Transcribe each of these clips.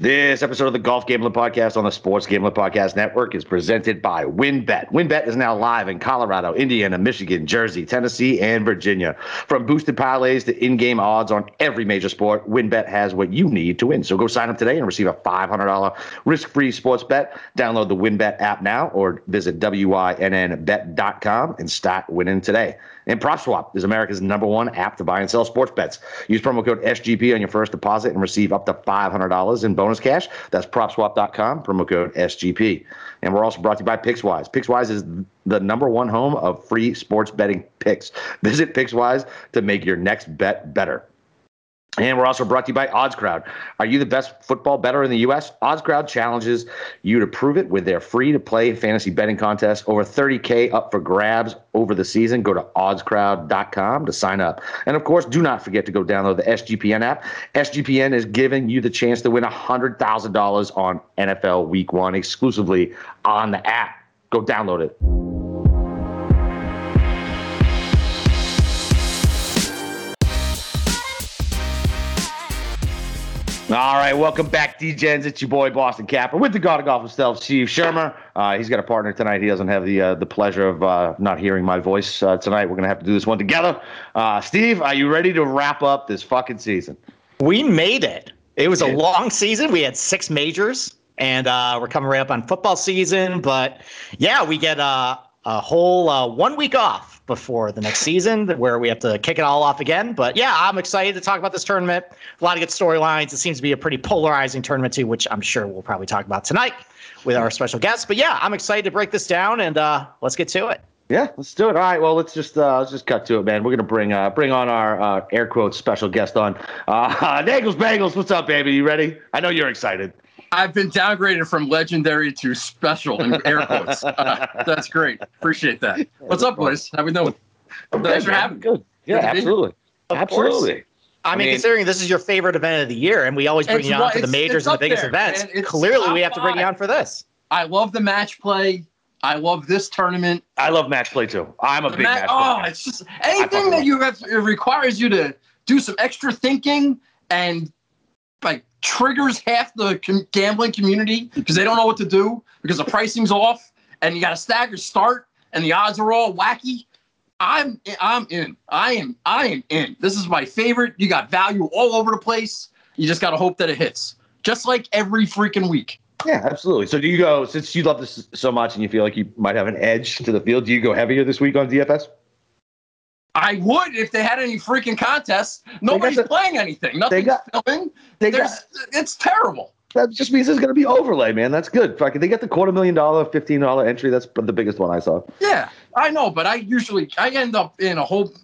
This episode of the Golf Gambling Podcast on the Sports Gambling Podcast Network is presented by WynnBET. WynnBET is now live in Colorado, Indiana, Michigan, Jersey, Tennessee, and Virginia. From boosted parlays to in-game odds on every major sport, WynnBET has what you need to win. So go sign up today and receive a $500 risk-free sports bet. Download the WynnBET app now or visit wynnbet.com and start winning today. And PropSwap is America's number one app to buy and sell sports bets. Use promo code SGP on your first deposit and receive up to $500 in bonus cash. That's PropSwap.com, promo code SGP. And we're also brought to you by PicksWise. PicksWise is the number one home of free sports betting picks. Visit PicksWise to make your next bet better. And we're also brought to you by OddsCrowd. Are you the best football bettor in the U.S.? OddsCrowd challenges you to prove it with their free-to-play fantasy betting contest. Over 30K up for grabs over the season. Go to oddscrowd.com to sign up. And of course, do not forget to go download the SGPN app. SGPN is giving you the chance to win $100,000 on NFL Week 1 exclusively on the app. Go download it. All right, welcome back, D-Gens. It's your boy Boston Capper with the God of Golf himself, Steve Shermer. Uh, he's got a partner tonight. He doesn't have the uh, the pleasure of uh, not hearing my voice uh, tonight. We're gonna have to do this one together. Uh, Steve, are you ready to wrap up this fucking season? We made it. It was a long season. We had six majors, and uh, we're coming right up on football season. But yeah, we get a whole one week off before the next season where we have to kick it all off again. But yeah, I'm excited to talk about this tournament. A lot of good storylines. It seems to be a pretty polarizing tournament too, which I'm sure we'll probably talk about tonight with our special guests. But yeah, I'm excited to break this down and uh, let's get to it. Yeah, let's do it. All right. Well, let's just uh, let's just cut to it, man. We're gonna bring uh, bring on our uh, air quotes special guest on. Uh, Nagels Bagels, what's up, baby? You ready? I know you're excited. I've been downgraded from legendary to special in air quotes. Uh, that's great. Appreciate that. What's up, boys? How we doing? Thanks for having Good. Yeah, good absolutely. Absolutely. I, I mean, mean, considering this is your favorite event of the year, and we always bring you on for the majors and the biggest there, events, clearly we have to bring you on for this. I love the match play. I love this tournament. I love match play too. I'm a the big ma- match. Oh, it's just anything that you have it requires you to do some extra thinking and like triggers half the com- gambling community because they don't know what to do because the pricing's off and you got a stagger start and the odds are all wacky. I'm I'm in. I am I am in. This is my favorite. You got value all over the place. You just got to hope that it hits. Just like every freaking week. Yeah, absolutely. So do you go since you love this so much and you feel like you might have an edge to the field? Do you go heavier this week on DFS? I would if they had any freaking contests. Nobody's the, playing anything. Nothing's got, filming. They got, it's terrible. That just means there's going to be overlay, man. That's good. Fucking, they get the quarter million dollar, fifteen dollar entry. That's the biggest one I saw. Yeah, I know, but I usually I end up in a whole.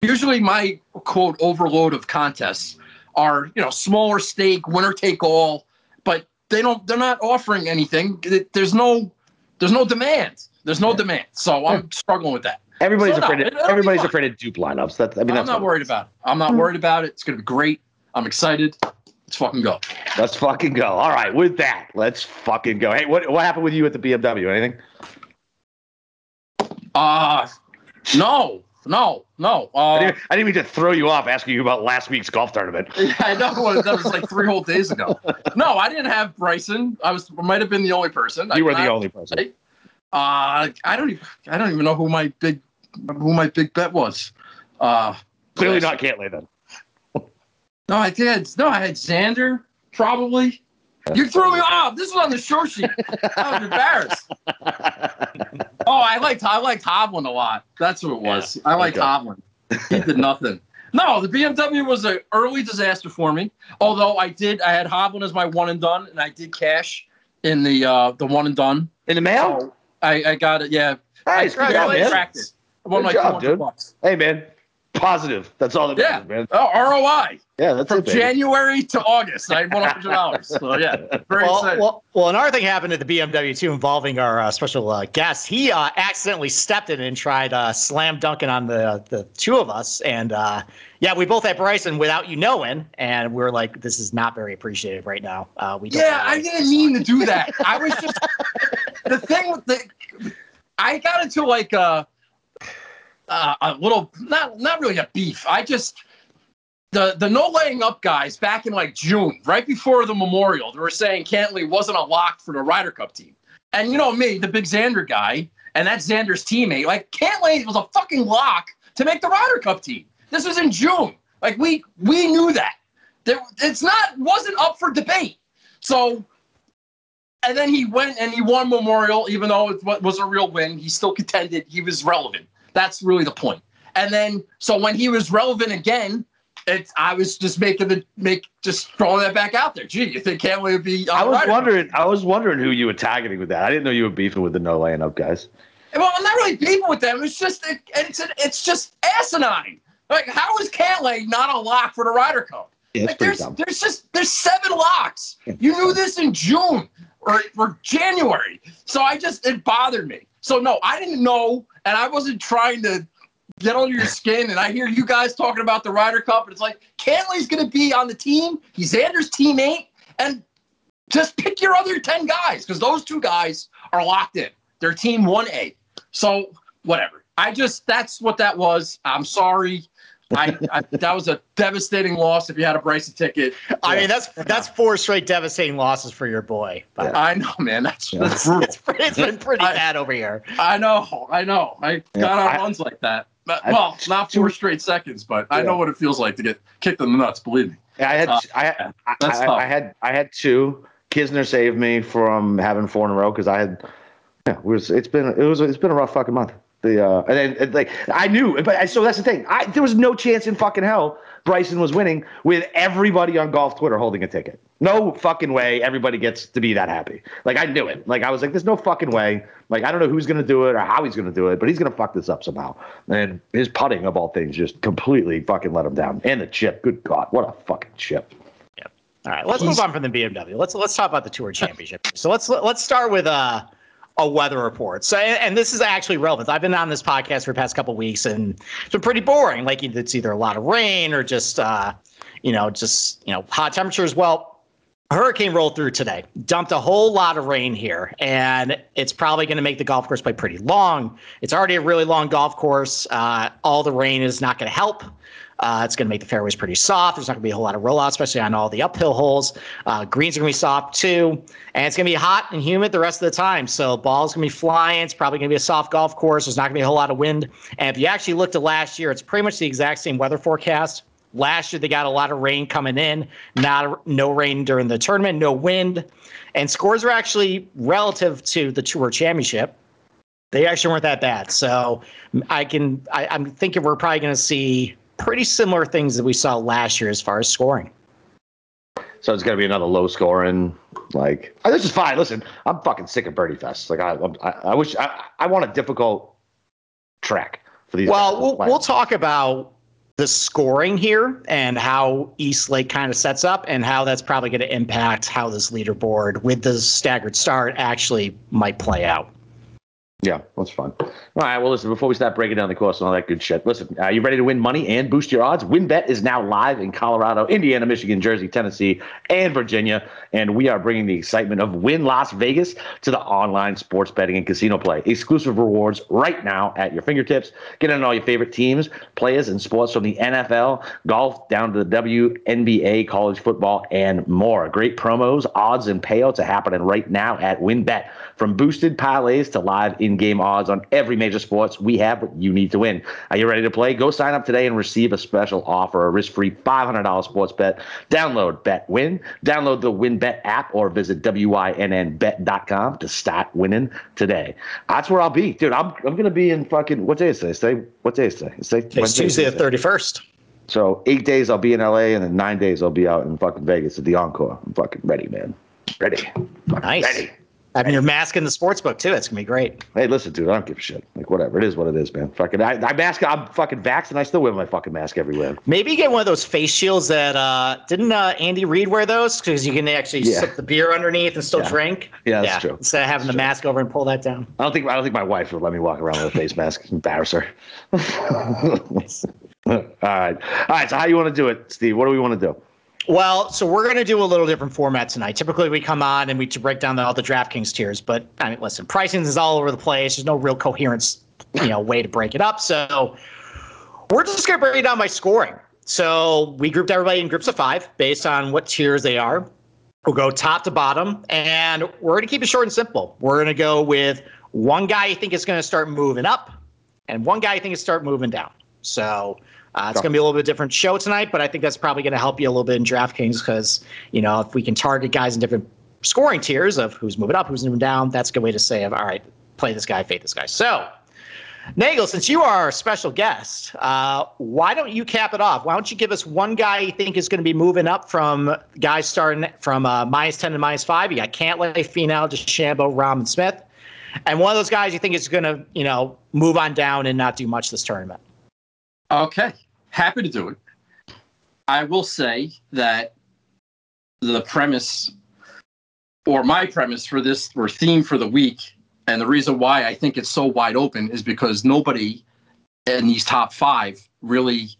Usually, my quote overload of contests are you know smaller stake, winner take all, but they don't. They're not offering anything. There's no. There's no demand. There's no yeah. demand. So I'm struggling with that. Everybody's so afraid. No, of, everybody's afraid of dupe lineups. That's. I mean, I'm not worried about it. I'm not worried about it. It's going to be great. I'm excited. Let's fucking go. Let's fucking go. All right, with that, let's fucking go. Hey, what what happened with you at the BMW? Anything? Uh no, no, no. Uh, I, didn't, I, didn't, mean to throw you off asking you about last week's golf tournament. Yeah, I know. That was like three whole days ago. No, I didn't have Bryson. I was might have been the only person. You I were the only person. Uh, I don't even I don't even know who my big who my big bet was. Uh, Clearly not Cantlay then. No, I did. No, I had Xander probably. You threw me off. This was on the short sheet. I was embarrassed. oh, I liked I liked Hovland a lot. That's what it was. Yeah, I liked okay. Hovland. He did nothing. No, the BMW was an early disaster for me. Although I did, I had Hovland as my one and done, and I did cash in the uh the one and done in the mail. So I I got it. Yeah, nice. I, I, I it. I won good like job, dude. Bucks. Hey man, positive. That's all that yeah. matters, man. Oh, ROI. Yeah, that's from it, January to August. I won hundred dollars. So yeah, very well, excited. Well, well, another thing happened at the BMW too, involving our uh, special uh, guest. He uh, accidentally stepped in and tried uh, slam dunking on the the two of us, and uh, yeah, we both had Bryson without you knowing, and we are like, this is not very appreciated right now. Uh, we yeah, I didn't mean to do that. I was just the thing with the. I got into like a uh, a little not not really a beef. I just the the no laying up guys back in like June, right before the Memorial, they were saying Cantlay wasn't a lock for the Ryder Cup team. And you know me, the big Xander guy, and that's Xander's teammate. Like Cantlay was a fucking lock to make the Ryder Cup team. This was in June. Like we we knew that. There, it's not wasn't up for debate. So, and then he went and he won Memorial, even though it was a real win. He still contended. He was relevant. That's really the point. And then, so when he was relevant again, it's I was just making the make just throwing that back out there. Gee, you think Cantlay would be? I was wondering. I was wondering who you were targeting with that. I didn't know you were beefing with the no laying up guys. Well, I'm not really beefing with them. It's just it, it's it's just asinine. Like, how is Cantlay not a lock for the Ryder Cup? Yeah, like, there's dumb. there's just there's seven locks. You knew this in June or, or January. So I just it bothered me. So no, I didn't know, and I wasn't trying to get under your skin. And I hear you guys talking about the Ryder Cup, and it's like Cantlay's going to be on the team. He's Xander's teammate, and just pick your other ten guys because those two guys are locked in. They're team one A. So whatever. I just that's what that was. I'm sorry. I, I, that was a devastating loss if you had a Bryson ticket. I mean, that's that's four straight devastating losses for your boy. But I know, man. That's, yeah. that's brutal. It's, it's been pretty I, bad over here. I know. I know. I yeah. got on runs like that. But, well, not four straight seconds, but I know what it feels like to get kicked in the nuts. Believe me. I had uh, I, I, I, had I had two. Kisner saved me from having four in a row because I had. Yeah, it was. It's been it was it's been a rough fucking month. The uh, and then like I knew, but so that's the thing. I there was no chance in fucking hell Bryson was winning with everybody on golf Twitter holding a ticket. No fucking way everybody gets to be that happy. Like I knew it. Like I was like, there's no fucking way. Like I don't know who's gonna do it or how he's gonna do it, but he's gonna fuck this up somehow. And his putting of all things just completely fucking let him down. And the chip, good god, what a fucking chip. Yep. All right, let's move on from the BMW. Let's let's talk about the Tour Championship. So let's let's start with uh a weather report. So, and this is actually relevant. I've been on this podcast for the past couple weeks, and it's been pretty boring. Like it's either a lot of rain or just, uh, you know, just you know, hot temperatures. Well, a hurricane rolled through today, dumped a whole lot of rain here, and it's probably going to make the golf course play pretty long. It's already a really long golf course. Uh, all the rain is not going to help. Uh, it's going to make the fairways pretty soft. There's not going to be a whole lot of rollout, especially on all the uphill holes. Uh, greens are going to be soft too, and it's going to be hot and humid the rest of the time. So balls going to be flying. It's probably going to be a soft golf course. There's not going to be a whole lot of wind. And if you actually looked at last year, it's pretty much the exact same weather forecast. Last year they got a lot of rain coming in, not no rain during the tournament, no wind, and scores are actually relative to the Tour Championship. They actually weren't that bad. So I can I, I'm thinking we're probably going to see pretty similar things that we saw last year as far as scoring. So it's going to be another low scoring. Like oh, this is fine. Listen, I'm fucking sick of Birdie Fest. Like I, I, I wish I, I want a difficult track for these. Well, we'll, we'll talk about the scoring here and how East Lake kind of sets up and how that's probably going to impact how this leaderboard with the staggered start actually might play out. Yeah, that's fun. All right. Well, listen, before we start breaking down the course and all that good shit, listen, are you ready to win money and boost your odds? WynnBET is now live in Colorado, Indiana, Michigan, Jersey, Tennessee, and Virginia. And we are bringing the excitement of Wynn Las Vegas to the online sports betting and casino play. Exclusive rewards right now at your fingertips. Get in on all your favorite teams, players, and sports from the NFL, golf, down to the WNBA, college football, and more. Great promos, odds, and payouts are happening right now at WynnBET. From boosted parlays to live in game odds on every major sports, we have what you need to win. Are you ready to play? Go sign up today and receive a special offer, a risk free $500 sports bet. Download Bet Win, download the WynnBET app, or visit WYNNBet.com to start winning today. That's where I'll be. Dude, I'm, I'm going to be in fucking, what day is today? Say, what day is today? It's, it's Tuesday the 31st. So eight days I'll be in LA, and then nine days I'll be out in fucking Vegas at the Encore. I'm fucking ready, man. Ready. Fucking nice. Ready. Having you're masking the sports book too. It's gonna be great. Hey, listen, dude. I don't give a shit. Like whatever. It is what it is, man. Fucking. I, I mask. I'm fucking vaxxed, and I still wear my fucking mask everywhere. Maybe get one of those face shields that uh didn't uh, Andy Reid wear those because you can actually yeah. sip the beer underneath and still yeah. drink. Yeah, that's yeah. true. Instead of having that's the true. mask over and pull that down. I don't think. I don't think my wife would let me walk around with a face mask. Embarrass her. All right. All right. So how you want to do it, Steve? What do we want to do? Well, so we're going to do a little different format tonight. Typically, we come on and we break down the, all the DraftKings tiers, but I mean, listen, pricing is all over the place. There's no real coherence, you know, way to break it up. So we're just going to break it down by scoring. So we grouped everybody in groups of five based on what tiers they are. We'll go top to bottom, and we're going to keep it short and simple. We're going to go with one guy you think is going to start moving up, and one guy you think is start moving down. So uh, it's going to be a little bit different show tonight, but I think that's probably going to help you a little bit in DraftKings because you know if we can target guys in different scoring tiers of who's moving up, who's moving down, that's a good way to say of all right, play this guy, fade this guy. So Nagel, since you are our special guest, uh, why don't you cap it off? Why don't you give us one guy you think is going to be moving up from guys starting from uh, minus 10 to minus 5? You got Cantlay, Finau, DeChambeau, Rahm, and Smith. And one of those guys you think is going to, you know, move on down and not do much this tournament. Okay. Happy to do it. I will say that the premise or my premise for this or theme for the week and the reason why I think it's so wide open is because nobody in these top five really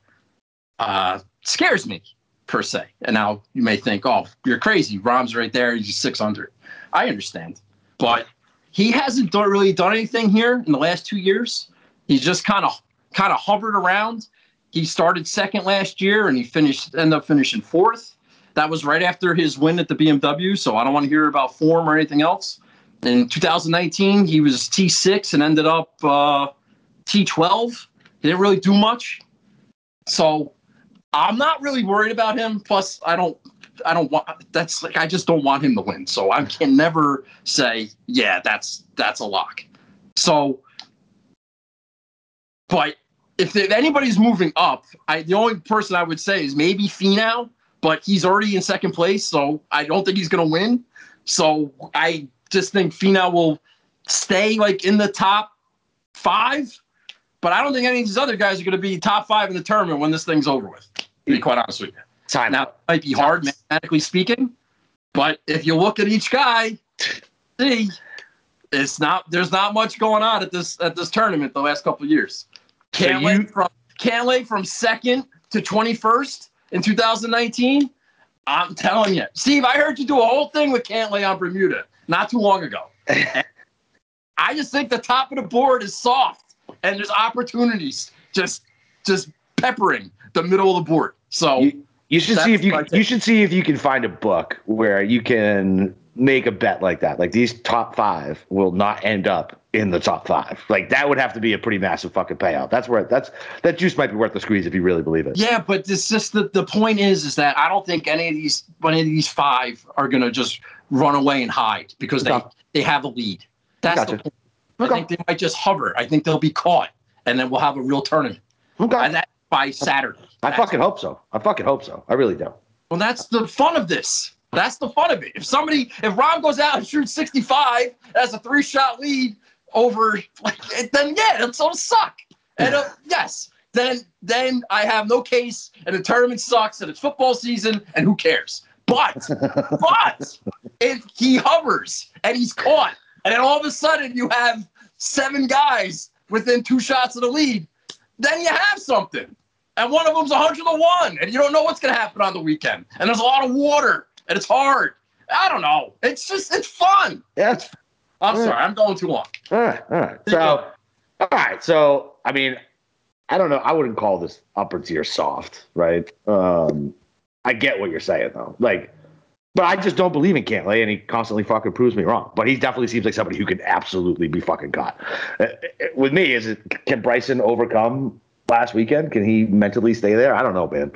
uh, scares me per se. And now you may think, oh, you're crazy. Rahm's right there. He's 600. I understand. But he hasn't done, really done anything here in the last two years. He's just kind of kind of hovered around. He started second last year and he finished ended up finishing fourth. That was right after his win at the BMW. So I don't want to hear about form or anything else. In 2019, he was T6 and ended up uh, T12. He didn't really do much. So I'm not really worried about him. Plus, I don't, I don't want. That's like I just don't want him to win. So I can never say, yeah, that's that's a lock. So, but if, if anybody's moving up, I the only person I would say is maybe Finau, but he's already in second place, so I don't think he's going to win. So I just think Finau will stay like in the top five. But I don't think any of these other guys are going to be top five in the tournament when this thing's over with. To be quite honest with you. Time now it might be hard mathematically speaking, but if you look at each guy, see, it's not. There's not much going on at this at this tournament the last couple of years. Cantlay you, from Cantlay from second to 21st in 2019. I'm telling you, Steve. I heard you do a whole thing with Cantlay on Bermuda not too long ago. I just think the top of the board is soft, and there's opportunities just just peppering the middle of the board. So you, you should see if you you should see if you can find a book where you can make a bet like that. Like these top five will not end up in the top five. Like that would have to be a pretty massive fucking payout. That's where that's that juice might be worth the squeeze if you really believe it. Yeah, but it's just the, the point is is that I don't think any of these any of these five are gonna just run away and hide because okay. they, they have a lead. That's gotcha. the point. Okay. I think they might just hover. I think they'll be caught, and then we'll have a real tournament. Okay. And that by Saturday. I that's fucking hope so. I fucking hope so. I really do. Well, that's the fun of this. That's the fun of it. If somebody, if Rahm goes out and shoots 65 as a three shot lead over, like, then yeah, it's gonna suck. And uh, yes, then then I have no case, and the tournament sucks, and it's football season, and who cares? But, but if he hovers and he's caught, and then all of a sudden you have seven guys within two shots of the lead, then you have something. And one of them's 101, and you don't know what's going to happen on the weekend. And there's a lot of water, and it's hard. I don't know. It's just, it's fun. Yeah. I'm sorry, I'm going too long. All right, all right. So, all right. So, I mean, I don't know. I wouldn't call this upper tier soft, right? Um, I get what you're saying though. Like, but I just don't believe in Cantlay, and he constantly fucking proves me wrong. But he definitely seems like somebody who can absolutely be fucking caught. Uh, with me, is it can Bryson overcome last weekend? Can he mentally stay there? I don't know, man.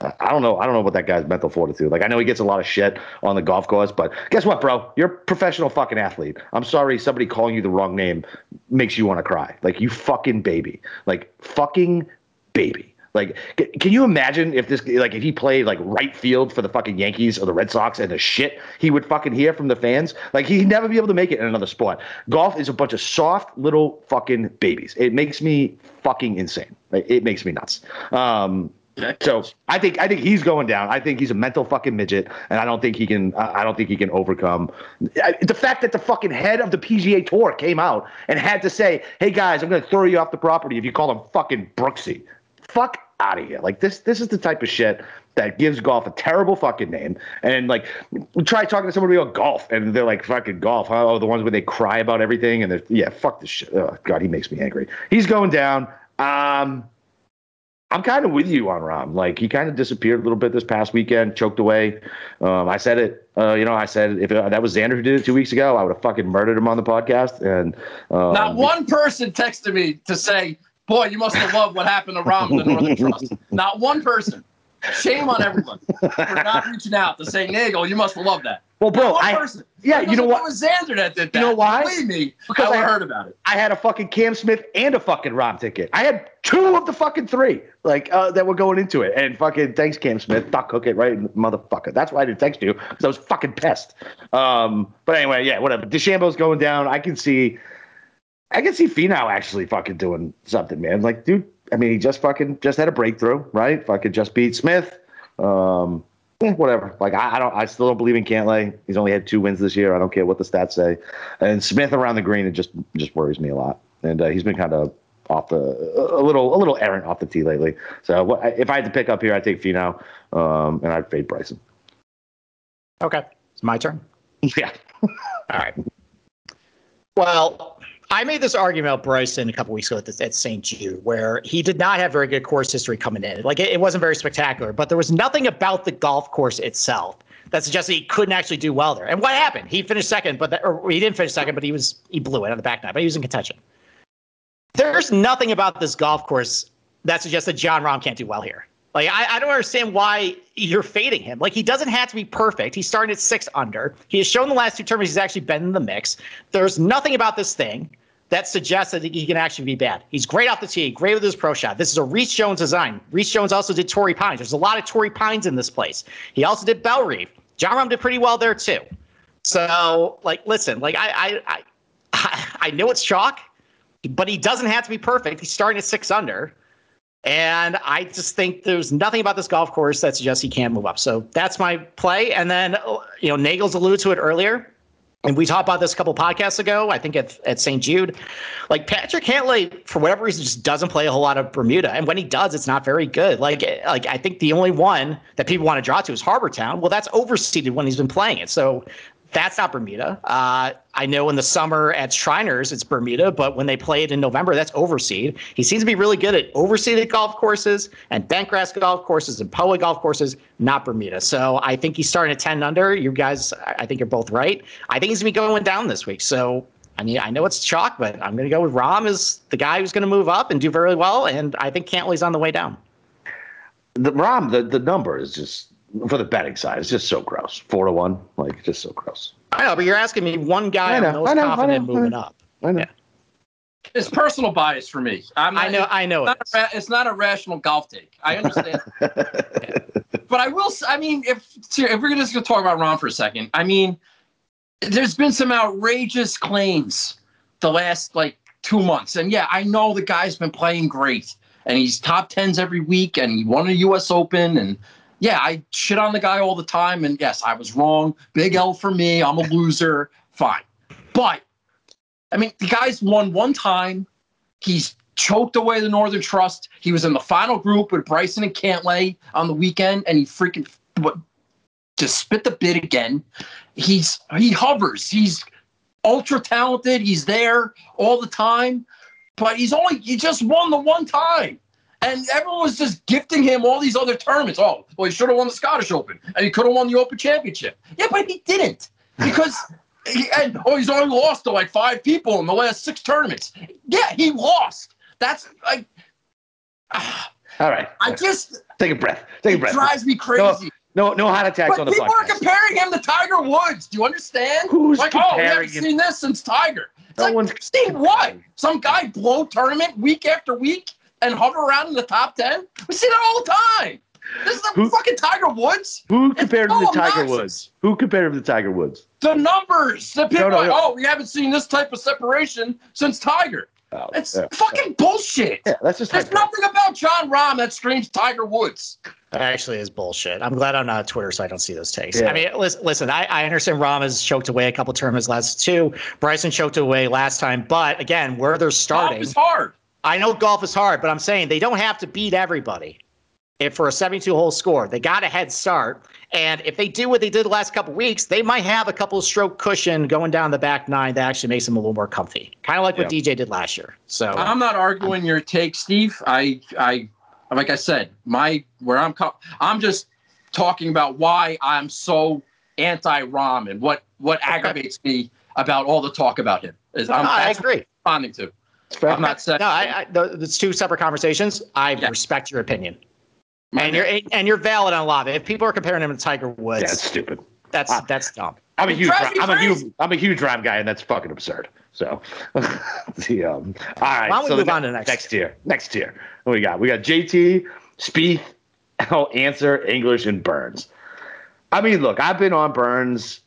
I don't know. I don't know what that guy's mental fortitude. Like I know he gets a lot of shit on the golf course, but guess what, bro? You're a professional fucking athlete. I'm sorry, somebody calling you the wrong name makes you want to cry. Like you fucking baby. Like fucking baby. Like, can you imagine if this, like, if he played like right field for the fucking Yankees or the Red Sox and the shit he would fucking hear from the fans? Like, he'd never be able to make it in another sport. Golf is a bunch of soft little fucking babies. It makes me fucking insane. Like, it makes me nuts. Um, so I think I think he's going down. I think he's a mental fucking midget, and I don't think he can. I don't think he can overcome the fact that the fucking head of the PGA Tour came out and had to say, "Hey guys, I'm going to throw you off the property if you call him fucking Brooksy." fuck out of here. Like this, this is the type of shit that gives golf a terrible fucking name. And like, try talking to somebody about golf, and they're like, "Fucking golf." Oh, the ones where they cry about everything, and they're yeah, fuck this shit. Oh God, he makes me angry. He's going down. Um, I'm kind of with you on Rahm. Like he kind of disappeared a little bit this past weekend, choked away. Um, I said it. Uh, you know, I said if it, that was Xander who did it two weeks ago, I would have fucking murdered him on the podcast. And um, not one person texted me to say, "Boy, you must have loved what happened to Rahm in the Northern Trust." Not one person. Shame on everyone for not reaching out to say, "Nagel, you must love that." Well, bro, I, person. yeah, you know what? It was Xander that did that. You know why? Believe me, Because I, I- heard about it. I had a fucking Cam Smith and a fucking Rahm ticket. I had two of the fucking three, like uh, that were going into it. And fucking thanks, Cam Smith. Fuck, hook it right, motherfucker. That's why I didn't text you because I was fucking pissed. Um, but anyway, yeah, whatever. DeChambeau's going down. I can see, I can see Finau actually fucking doing something, man. Like, dude, I mean, he just fucking just had a breakthrough, right? Fucking just beat Smith. Um, whatever. Like I, I don't, I still don't believe in Cantlay. He's only had two wins this year. I don't care what the stats say. And Smith around the green, it just just worries me a lot. And uh, he's been kind of off the a little a little errant off the tee lately. So what, if I had to pick up here, I'd take Finau, um, and I'd fade Bryson. Okay, it's my turn. Yeah. All right. Well, I made this argument about Bryson a couple weeks ago at, the, at St. Jude, where he did not have very good course history coming in. Like it, it wasn't very spectacular, but there was nothing about the golf course itself that suggested he couldn't actually do well there. And what happened? He finished second, but that, or he didn't finish second, but he was he blew it on the back nine, but he was in contention. There's nothing about this golf course that suggests that Jon Rahm can't do well here. Like I, I don't understand why you're fading him. Like he doesn't have to be perfect. He's starting at six under. He has shown the last two tournaments he's actually been in the mix. There's nothing about this thing that suggests that he can actually be bad. He's great off the tee, great with his pro shot. This is a Rees Jones design. Rees Jones also did Torrey Pines. There's a lot of Torrey Pines in this place. He also did Bell Reef. Jon Rahm did pretty well there too. So, like, listen, like I, I, I, I know it's chalk, but he doesn't have to be perfect. He's starting at six under. And I just think there's nothing about this golf course that suggests he can't move up. So that's my play. And then, you know, Nagel's alluded to it earlier. And we talked about this a couple podcasts ago, I think at, at St. Jude. Like Patrick Cantlay, for whatever reason, just doesn't play a whole lot of Bermuda. And when he does, it's not very good. Like, like I think the only one that people want to draw to is Harbor Town. Well, that's overseeded when he's been playing it. So that's not Bermuda. Uh, I know in the summer at Shriners it's Bermuda, but when they play it in November, that's overseed. He seems to be really good at overseeded golf courses and bentgrass golf courses and POA golf courses, not Bermuda. So I think he's starting at 10 under. You guys, I think you're both right. I think he's going to be going down this week. So I mean, I know it's chalk, but I'm going to go with Rahm as the guy who's going to move up and do very well. And I think Cantlay's on the way down. The Rahm, the, the number is just for the betting side. It's just so gross. Four to one, like just so gross. I know, but you're asking me one guy I know, I'm most I know, I confident know, moving know. up. I know. Yeah. It's personal bias for me. I'm I know, I know. It's It not, is. a ra- it's not a rational golf take. I understand. but I will. I mean, if if we're just gonna talk about Rahm for a second, I mean, there's been some outrageous claims the last like two months, and yeah, I know the guy's been playing great, and he's top tens every week, and he won a U.S. Open, and yeah, I shit on the guy all the time, and yes, I was wrong. Big L for me. I'm a loser. Fine, but I mean, the guy's won one time. He's choked away the Northern Trust. He was in the final group with Bryson and Cantlay on the weekend, and he freaking what just spit the bit again. He's he hovers. He's ultra talented. He's there all the time, but he's only he just won the one time. And everyone was just gifting him all these other tournaments. Oh, well, he should have won the Scottish Open, and he could have won the Open Championship. Yeah, but he didn't because he, and, oh, he's only lost to like five people in the last six tournaments. Yeah, he lost. That's like, ah, All right. I just Take a breath. Take a it breath. drives me crazy. No, no heart attacks but on the people are comparing him to Tiger Woods. Do you understand? Who's like, oh, we haven't him? seen this since Tiger. It's No like, one's- seen what? Some guy blow tournament week after week and hover around in the top ten. We see that all the time. This is the Who- fucking Tiger Woods. Who compared him so to Tiger obnoxious. Woods? Who compared him to Tiger Woods? The numbers. The people No, no, are like, no. oh, we haven't seen this type of separation since Tiger. Oh, It's yeah. fucking bullshit. Yeah, that's just There's hyperbole. nothing about Jon Rahm that screams Tiger Woods. That actually is bullshit. I'm glad I'm not on Twitter, so I don't see those takes. Yeah. I mean, listen, listen I, I understand Rahm has choked away a couple tournaments last two. Bryson choked away last time, but again, where they're Golf starting, is hard. I know golf is hard, but I'm saying they don't have to beat everybody. If for a 72 hole score, they got a head start. And if they do what they did the last couple weeks, they might have a couple stroke cushion going down the back nine that actually makes them a little more comfy. Kind of like what DJ did last year. So I'm not arguing your take, Steve. I I like I said, my where I'm co- I'm just talking about why I'm so anti Rahm and what what aggravates me about all the talk about him. Is I'm No, I agree. I'm responding to. Fair. I'm not saying No, I, I, th- it's two separate conversations. I Yeah. respect your opinion, My and you're and you're valid on a lot of it. If people are comparing him to Tiger Woods, yeah, it's stupid. that's Ah. that's dumb. I'm a huge, drives I'm a huge, I'm a huge Rahm guy, and that's fucking absurd. So, the um, all right. Why don't we so the move on to next? next tier? Next tier. What we got? We got JT, Spieth, Ancer, English, and Burns. I mean, look, I've been on Burns.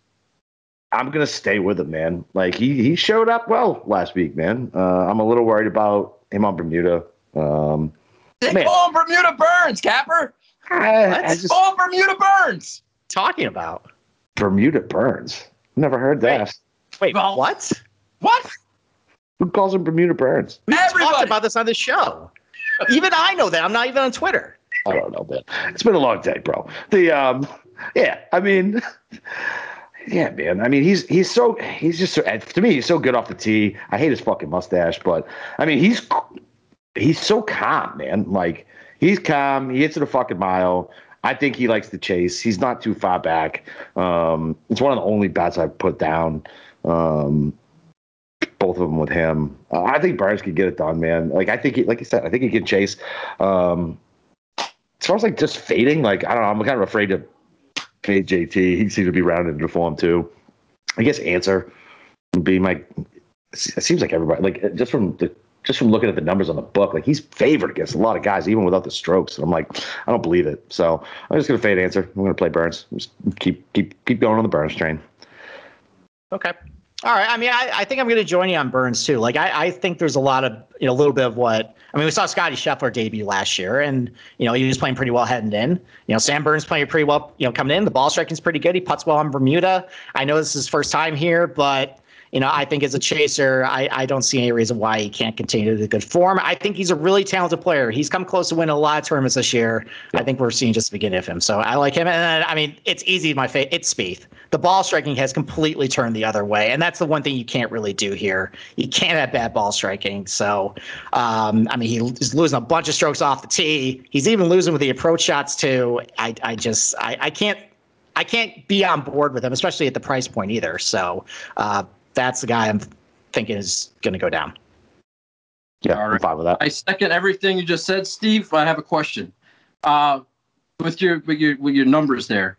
I'm gonna stay with him, man. Like he he showed up well last week, man. Uh, I'm a little worried about him on Bermuda. Um, They Man. call Bermuda Burns, Capper. I, I Let's just Call Bermuda Burns. Talking about. Bermuda Burns. Never heard that. Wait, Well- what? What? Who calls him Bermuda Burns? We talked about this on the show. even I know that. I'm not even on Twitter. I don't know, man. It's been a long day, bro. The um, yeah, I mean, yeah, man. I mean, he's he's so he's just so to me he's so good off the tee. I hate his fucking mustache, but I mean he's he's so calm, man. Like he's calm. He hits it a fucking mile. I think he likes to chase. He's not too far back. Um, it's one of the only bats I've put down. Um, both of them with him. Uh, I think Burns could get it done, man. Like I think, he, like you said, I think he can chase. Um, as far as like just fading, like I don't know, I'm kind of afraid to fade JT. He seems to be rounded into form too. I guess Ancer would be my. It seems like everybody like just from the just from looking at the numbers on the book, like he's favored against a lot of guys, even without the strokes. And I'm like, I don't believe it. So I'm just gonna fade Ancer. I'm gonna play Burns. Just keep keep keep going on the Burns train. Okay. All right. I mean, I, I think I'm going to join you on Burns too. Like, I, I think there's a lot of, you know, a little bit of what, I mean, we saw Scotty Scheffler debut last year and, you know, he was playing pretty well heading in. You know, Sam Burns playing pretty well, you know, coming in. The ball striking's pretty good. He puts well on Bermuda. I know this is his first time here, but, you know, I think as a chaser, I, I don't see any reason why he can't continue to the good form. I think he's a really talented player. He's come close to winning a lot of tournaments this year. I think we're seeing just the beginning of him. So I like him. And I mean, it's easy. My fa- it's Spieth. The ball striking has completely turned the other way, and that's the one thing you can't really do here. You can't have bad ball striking. So, um, I mean, he's losing a bunch of strokes off the tee. He's even losing with the approach shots too. I, I just, I, I can't, I can't be on board with him, especially at the price point either. So, uh, that's the guy I'm thinking is going to go down. Yeah, All I'm fine with that. I second everything you just said, Steve. I have a question. Uh, with your with your with your numbers there,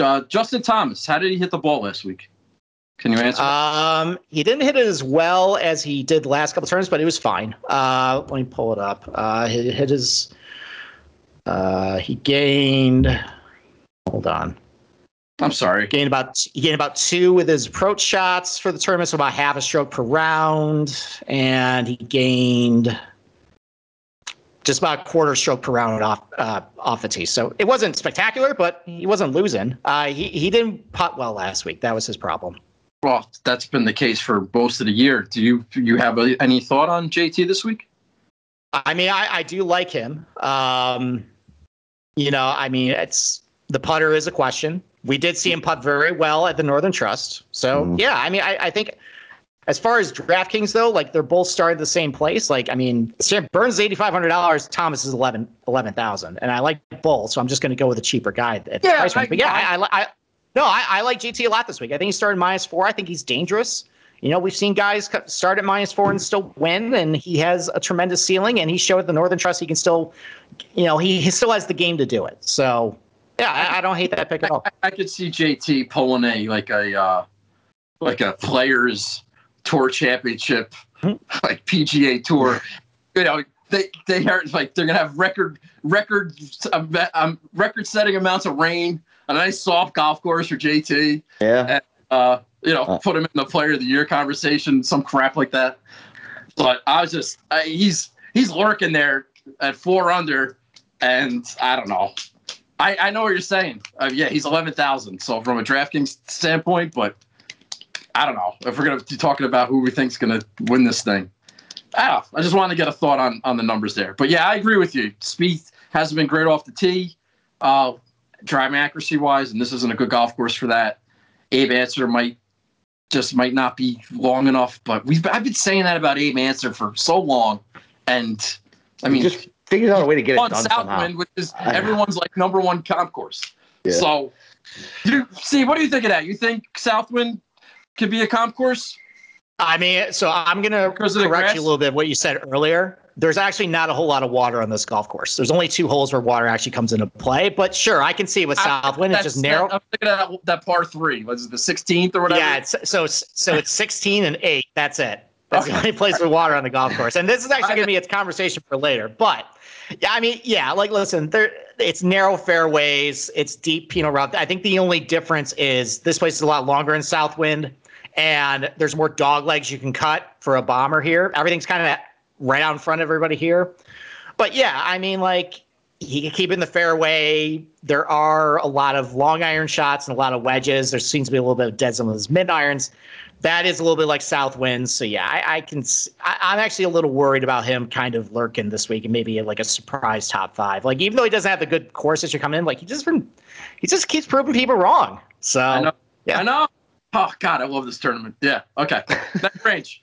uh, Justin Thomas, how did he hit the ball last week? Can you answer? Um, he didn't hit it as well as he did the last couple turns, but it was fine. Uh, let me pull it up. Uh, he hit his. Uh, he gained. Hold on. I'm sorry. Gained about he gained about two with his approach shots for the tournament, so about half a stroke per round, and he gained just about a quarter stroke per round off uh, off the tee. So it wasn't spectacular, but he wasn't losing. Uh, he he didn't putt well last week. That was his problem. Well, that's been the case for most of the year. Do you do you have a, any thought on JT this week? I mean, I, I do like him. Um, you know, I mean, it's the putter is a question. We did see him putt very well at the Northern Trust. So Mhm. yeah, I mean, I, I think as far as DraftKings though, like they're both started the same place. Like, I mean, Sam Burns is eighty five hundred dollars, Thomas is eleven eleven thousand, and I like both, so I'm just going to go with a cheaper guy at the Yeah, price point. I- But yeah, I, I, I no, I, I like JT a lot this week. I think he started minus four. I think he's dangerous. You know, we've seen guys start at minus four and still win, and he has a tremendous ceiling. And he showed at the Northern Trust he can still, you know, he, he still has the game to do it. So, yeah, I, I don't hate that pick at all. I, I could see JT pulling a like a uh, like a players tour championship, Hmm. like PGA tour. you know, they they are like they're gonna have record record um, um, record setting amounts of rain, a nice soft golf course for JT. Yeah. Uh, you know, Uh. put him in the player of the year conversation, some crap like that. But I was just I, he's he's lurking there at four under, and I don't know. I, I know what you're saying. Uh, yeah, he's eleven thousand. So from a DraftKings standpoint, but I don't know if we're gonna be talking about who we think's gonna win this thing. I don't know. I just wanted to get a thought on on the numbers there. But yeah, I agree with you. Spieth hasn't been great off the tee, uh, driving accuracy wise, and this isn't a good golf course for that. Abe Ancer might just might not be long enough, but we've I've been saying that about Abe Ancer for so long, and I mean, just figures out a way to get it on done somehow. Southwind, which is everyone's like number one comp course. Yeah. So, you see, what do you think of that? You think Southwind could be a comp course? I mean, so I'm gonna Because of the correct you a little bit. What you said earlier. There's actually not a whole lot of water on this golf course. There's only two holes where water actually comes into play. But sure, I can see it with I- Southwind. It's just narrow. I'm thinking of that, that par three. Was it the 16th or whatever? Yeah, it's, so so it's 16 and eight. That's it. That's the only place with water on the golf course. And this is actually going to be a conversation for later. But yeah, I mean, yeah, like listen, there it's narrow fairways, it's deep Pinot rough. I think the only difference is this place is a lot longer in Southwind, and there's more dog legs you can cut for a bomber here. Everything's kind of right out in front of everybody here. But yeah, I mean, like he can keep in the fairway. There are a lot of long iron shots and a lot of wedges. There seems to be a little bit of dead zone with his mid irons. That is a little bit like South winds. So yeah, I, I can. I, am actually a little worried about him kind of lurking this week and maybe like a surprise top five. Like even though he doesn't have the good courses you're coming in, like he just been, he just keeps proving people wrong. So I know. Yeah. I know. Oh God, I love this tournament. Yeah. Okay. Next range.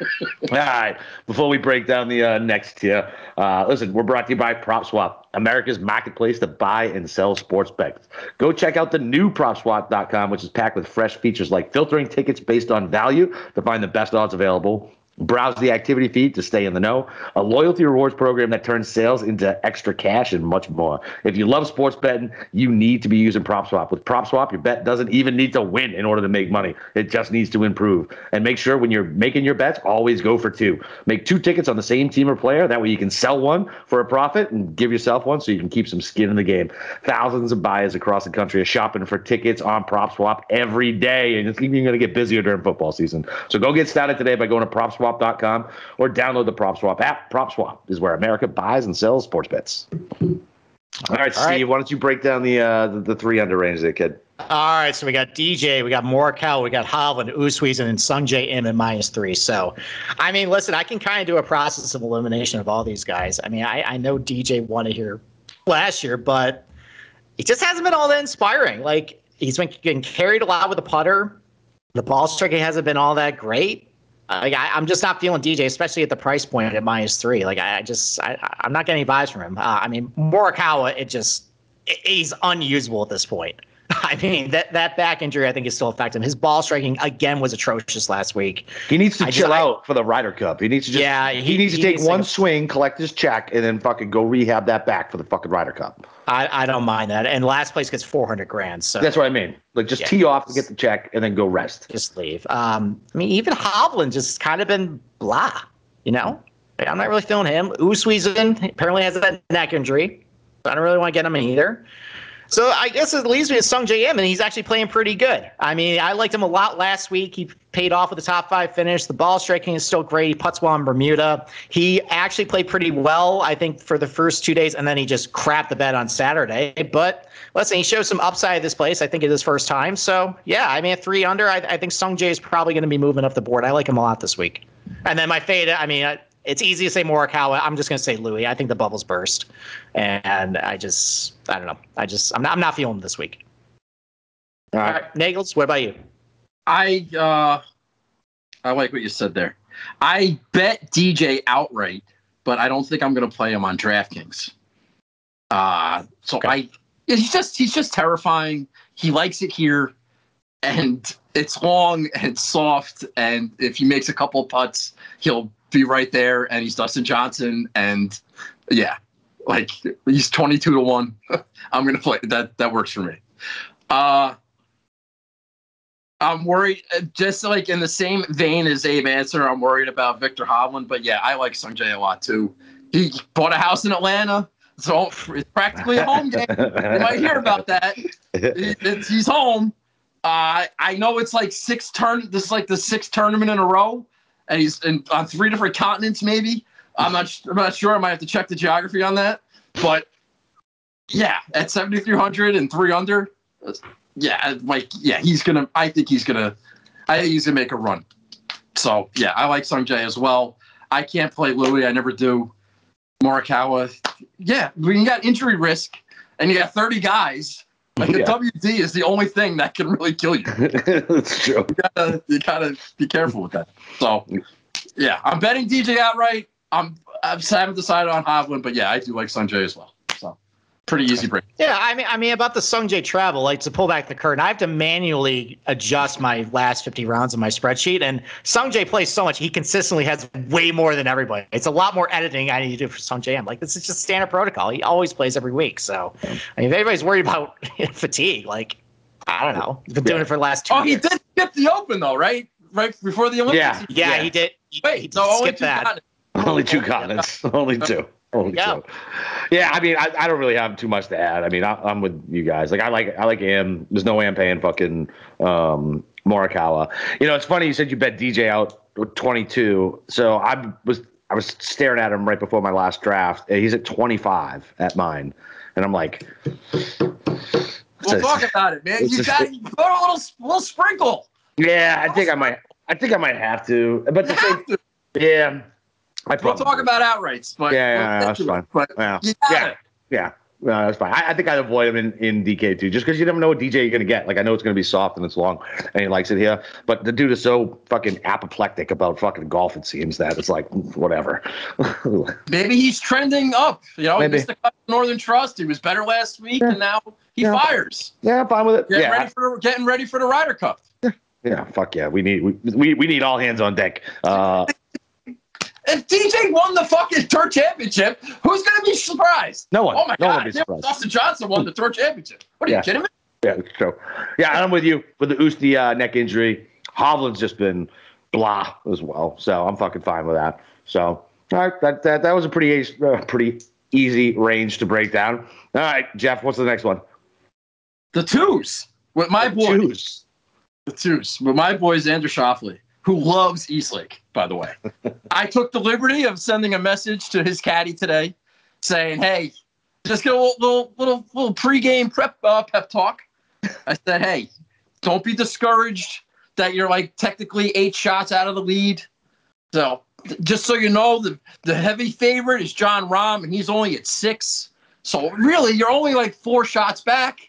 All right. Before we break down the uh, next tier, uh, listen, we're brought to you by PropSwap, America's marketplace to buy and sell sports bets. Go check out the new PropSwap.com, which is packed with fresh features like filtering tickets based on value to find the best odds available. Browse the activity feed to stay in the know, a loyalty rewards program that turns sales into extra cash, and much more. If you love sports betting, you need to be using PropSwap. With PropSwap, your bet doesn't even need to win in order to make money. It just needs to improve. And make sure when you're making your bets, always go for two. Make two tickets on the same team or player. That way you can sell one for a profit and give yourself one so you can keep some skin in the game. Thousands of buyers across the country are shopping for tickets on PropSwap every day, and it's even going to get busier during football season. So go get started today by going to PropSwap.com or download the PropSwap app. PropSwap is where America buys and sells sports bets. All right, All right. Steve, why don't you break down the uh, the, the three under range there, kid? All right, so we got DJ, we got Morikawa, we got Hovland, Oosthuizen, and then Sungjae Im at minus three. So, I mean, listen, I can kind of do a process of elimination of all these guys. I mean, I, I know DJ won it here last year, but he just hasn't been all that inspiring. Like he's been getting carried a lot with the putter. The ball striking hasn't been all that great. Like I, I'm just not feeling DJ, especially at the price point at minus three. Like I, I just, I, I'm not getting any vibes from him. Uh, I mean, Morikawa, it just, i- he's unusable at this point. I mean, that that back injury, I think, is still affecting him. His ball striking again was atrocious last week. He needs to I just- chill I- out for the Ryder Cup. He needs to just Yeah, he, he- needs to he take needs one go- swing, collect his check, and then fucking go rehab that back for the fucking Ryder Cup. I, I don't mind that. And last place gets 400 grand, so That's what I mean. Like just Yeah. tee off to get the check and then go rest. just leave. Um, I mean, even Hovland just kind of been blah. You know, Like, I'm not really feeling him. Oosthuizen apparently has that neck injury. So I don't really want to get him in either. So I guess it leaves me with Sungjae Im, and he's actually playing pretty good. I mean, I liked him a lot last week. He paid off with a top five finish. The ball striking is still great. He puts well in Bermuda. He actually played pretty well, I think, for the first two days, and then he just crapped the bed on Saturday. But listen, he shows some upside at this place. I think it is first time. So yeah, I mean, at three under, I, I think Sung J is probably going to be moving up the board. I like him a lot this week. And then my fade, I mean, I- it's easy to say Morikawa. I'm just going to say Louis. I think the bubbles burst, and I just, I don't know. I just, I'm not, I'm not feeling this week. All All right. right, Nagels, what about you? I uh, I like what you said there. I bet DJ outright, but I don't think I'm going to play him on DraftKings. Uh, so Okay. I he's just he's just terrifying. He likes it here, and it's long and soft. And if he makes a couple putts, he'll be right there. And he's Dustin Johnson, and yeah, like he's 22 to one. I'm to play that. That works for me. Uh, I'm worried, just like in the same vein as Abe Ancer, I'm worried about Victor Hovland. But yeah, I like Sungjae a lot too. He bought a house in Atlanta, so it's practically a home game. You might hear about that. It's- he's home. Uh, I know it's like six turn. This is like the sixth tournament in a row, and he's in, on three different continents. Maybe I'm not. I'm not sure. I might have to check the geography on that. But yeah, at 7,300 and three under, yeah, like yeah, he's gonna. I think he's gonna. I think he's gonna make a run. So yeah, I like Sungjae as well. I can't play Louis. I never do. Morikawa. Yeah, when you got injury risk and you got 30 guys, like the Yeah. WD is the only thing that can really kill you. That's true. You gotta, you gotta be careful with that. So yeah, I'm betting DJ outright. I'm I haven't decided on Hovland, but yeah, I do like Sungjae as well. So pretty easy break. Yeah, I mean, I mean about the Sungjae travel, like to pull back the curtain, I have to manually adjust my last 50 rounds in my spreadsheet. And Sungjae plays so much; he consistently has way more than everybody. It's a lot more editing I need to do for Sungjae. I'm like, this is just standard protocol. He always plays every week. So, I mean, if anybody's worried about fatigue, like, I don't know, he's been doing it for the last two. Oh, he did skip the Open though, right? Right before the Olympics. Yeah. Yeah, Yeah. he did. He, Wait, he did so only skip two that. Only two continents. Only two. Only Yeah. two. Yeah, I mean, I, I don't really have too much to add. I mean, I, I'm with you guys. Like, I like I like Im. There's no way I'm paying fucking um, Morikawa. You know, it's funny you said you bet DJ out with 22. So I was I was staring at him right before my last draft. He's at 25 at mine, and I'm like, We'll it's- talk about it, man. You got to put a little little sprinkle. yeah, I think I might. I think I might have to. But You the thing, have to. yeah, I We'll talk about outrights, but Yeah, yeah, we'll yeah, that's it. fine. But Yeah, yeah, yeah. No, that's fine. I, I think I'd avoid him in, in DK too, just because you never know what DJ you're gonna get. Like I know it's gonna be soft and it's long, and he likes it here. But the dude is so fucking apoplectic about fucking golf. It seems that it's like whatever. Maybe he's trending up. You know, Maybe. he missed the cut Northern Trust. He was better last week, and now he Yeah. fires. yeah, I'm fine with it. Getting yeah, ready for getting ready for the Ryder Cup. yeah. Fuck yeah. We need we, we, we need all hands on deck. Uh, If DJ won the fucking tour championship, who's gonna be surprised? no one. Oh my no one god! be surprised. Dustin Johnson won the tour championship. What are Yeah. you kidding me? Yeah, it's true. Yeah, I'm with you with the Usti uh, neck injury. Hovland's just been blah as well, so I'm fucking fine with that. So, all right, that that, that was a pretty uh, pretty easy range to break down. All right, Jeff, what's the next one? The twos with my boy. Choose. The twos with my boy Xander Schauffele, who loves Eastlake, by the way. I took the liberty of sending a message to his caddy today, saying, "Hey, just get a little little little, little pregame prep uh, pep talk." I said, "Hey, don't be discouraged that you're like technically eight shots out of the lead. So just so you know, the the heavy favorite is Jon Rahm, and he's only at six. So really, you're only like four shots back.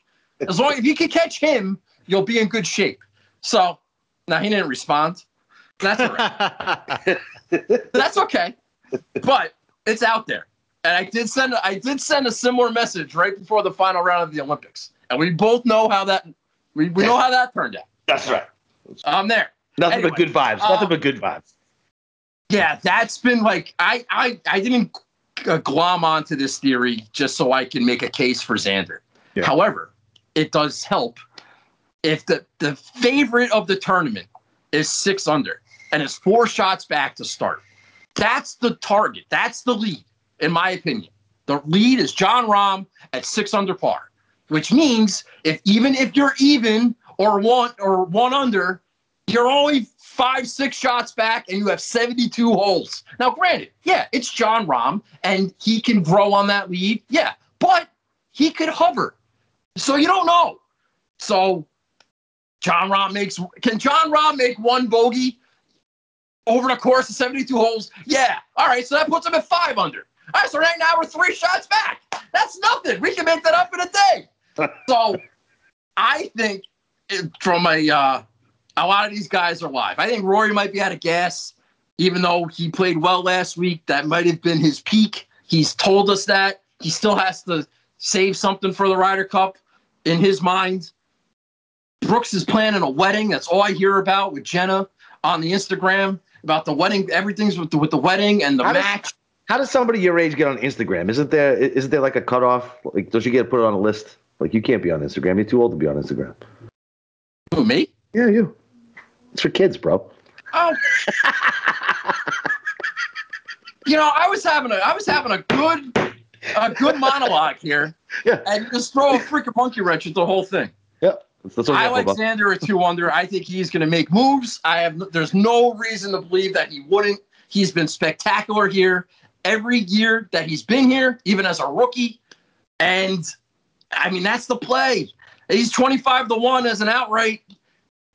As long as you can catch him, you'll be in good shape." So now he didn't respond. That's all right. That's okay. But it's out there. And I did send I did send a similar message right before the final round of the Olympics. And we both know how that we, we know how that turned out. That's right. I'm there. Nothing Anyway, but good vibes. Nothing uh, but good vibes. Yeah, that's been like I I I didn't glom onto this theory just so I can make a case for Xander. Yeah. However, it does help if the the favorite of the tournament is six under and is four shots back to start. That's the target. That's the lead, in my opinion. The lead is Jon Rahm at six under par, which means if even if you're even or one or one under, you're only five, six shots back and you have 72 holes. Now, granted, yeah, it's Jon Rahm and he can grow on that lead. Yeah, but he could hover. So you don't know. So Jon Rahm makes, can Jon Rahm make one bogey over the course of 72 holes? Yeah. All right. So that puts him at five under. All right. So right now we're three shots back. That's nothing. We can make that up in a day. so I think from a, uh, a lot of these guys are live. I think Rory might be out of gas, even though he played well last week. That might have been his peak. He's told us that. He still has to save something for the Ryder Cup in his mind. Brooks is planning a wedding. That's all I hear about with Jenna on the Instagram about the wedding. Everything's with the, with the wedding and the How does- match. How does somebody your age get on Instagram? Isn't there isn't there like a cutoff? Like, don't you get put on a list? Like, you can't be on Instagram. You're too old to be on Instagram. Who, me? Yeah, you. It's for kids, bro. Oh. you know, I was having a I was having a good a good monologue here. Yeah. And just throw a freaking monkey wrench at the whole thing. Yep. That's, what I I'm like about. Xander at two under. I think he's going to make moves. I have. There's no reason to believe that he wouldn't. He's been spectacular here every year that he's been here, even as a rookie. And I mean, that's the play. He's 25 to one as an outright.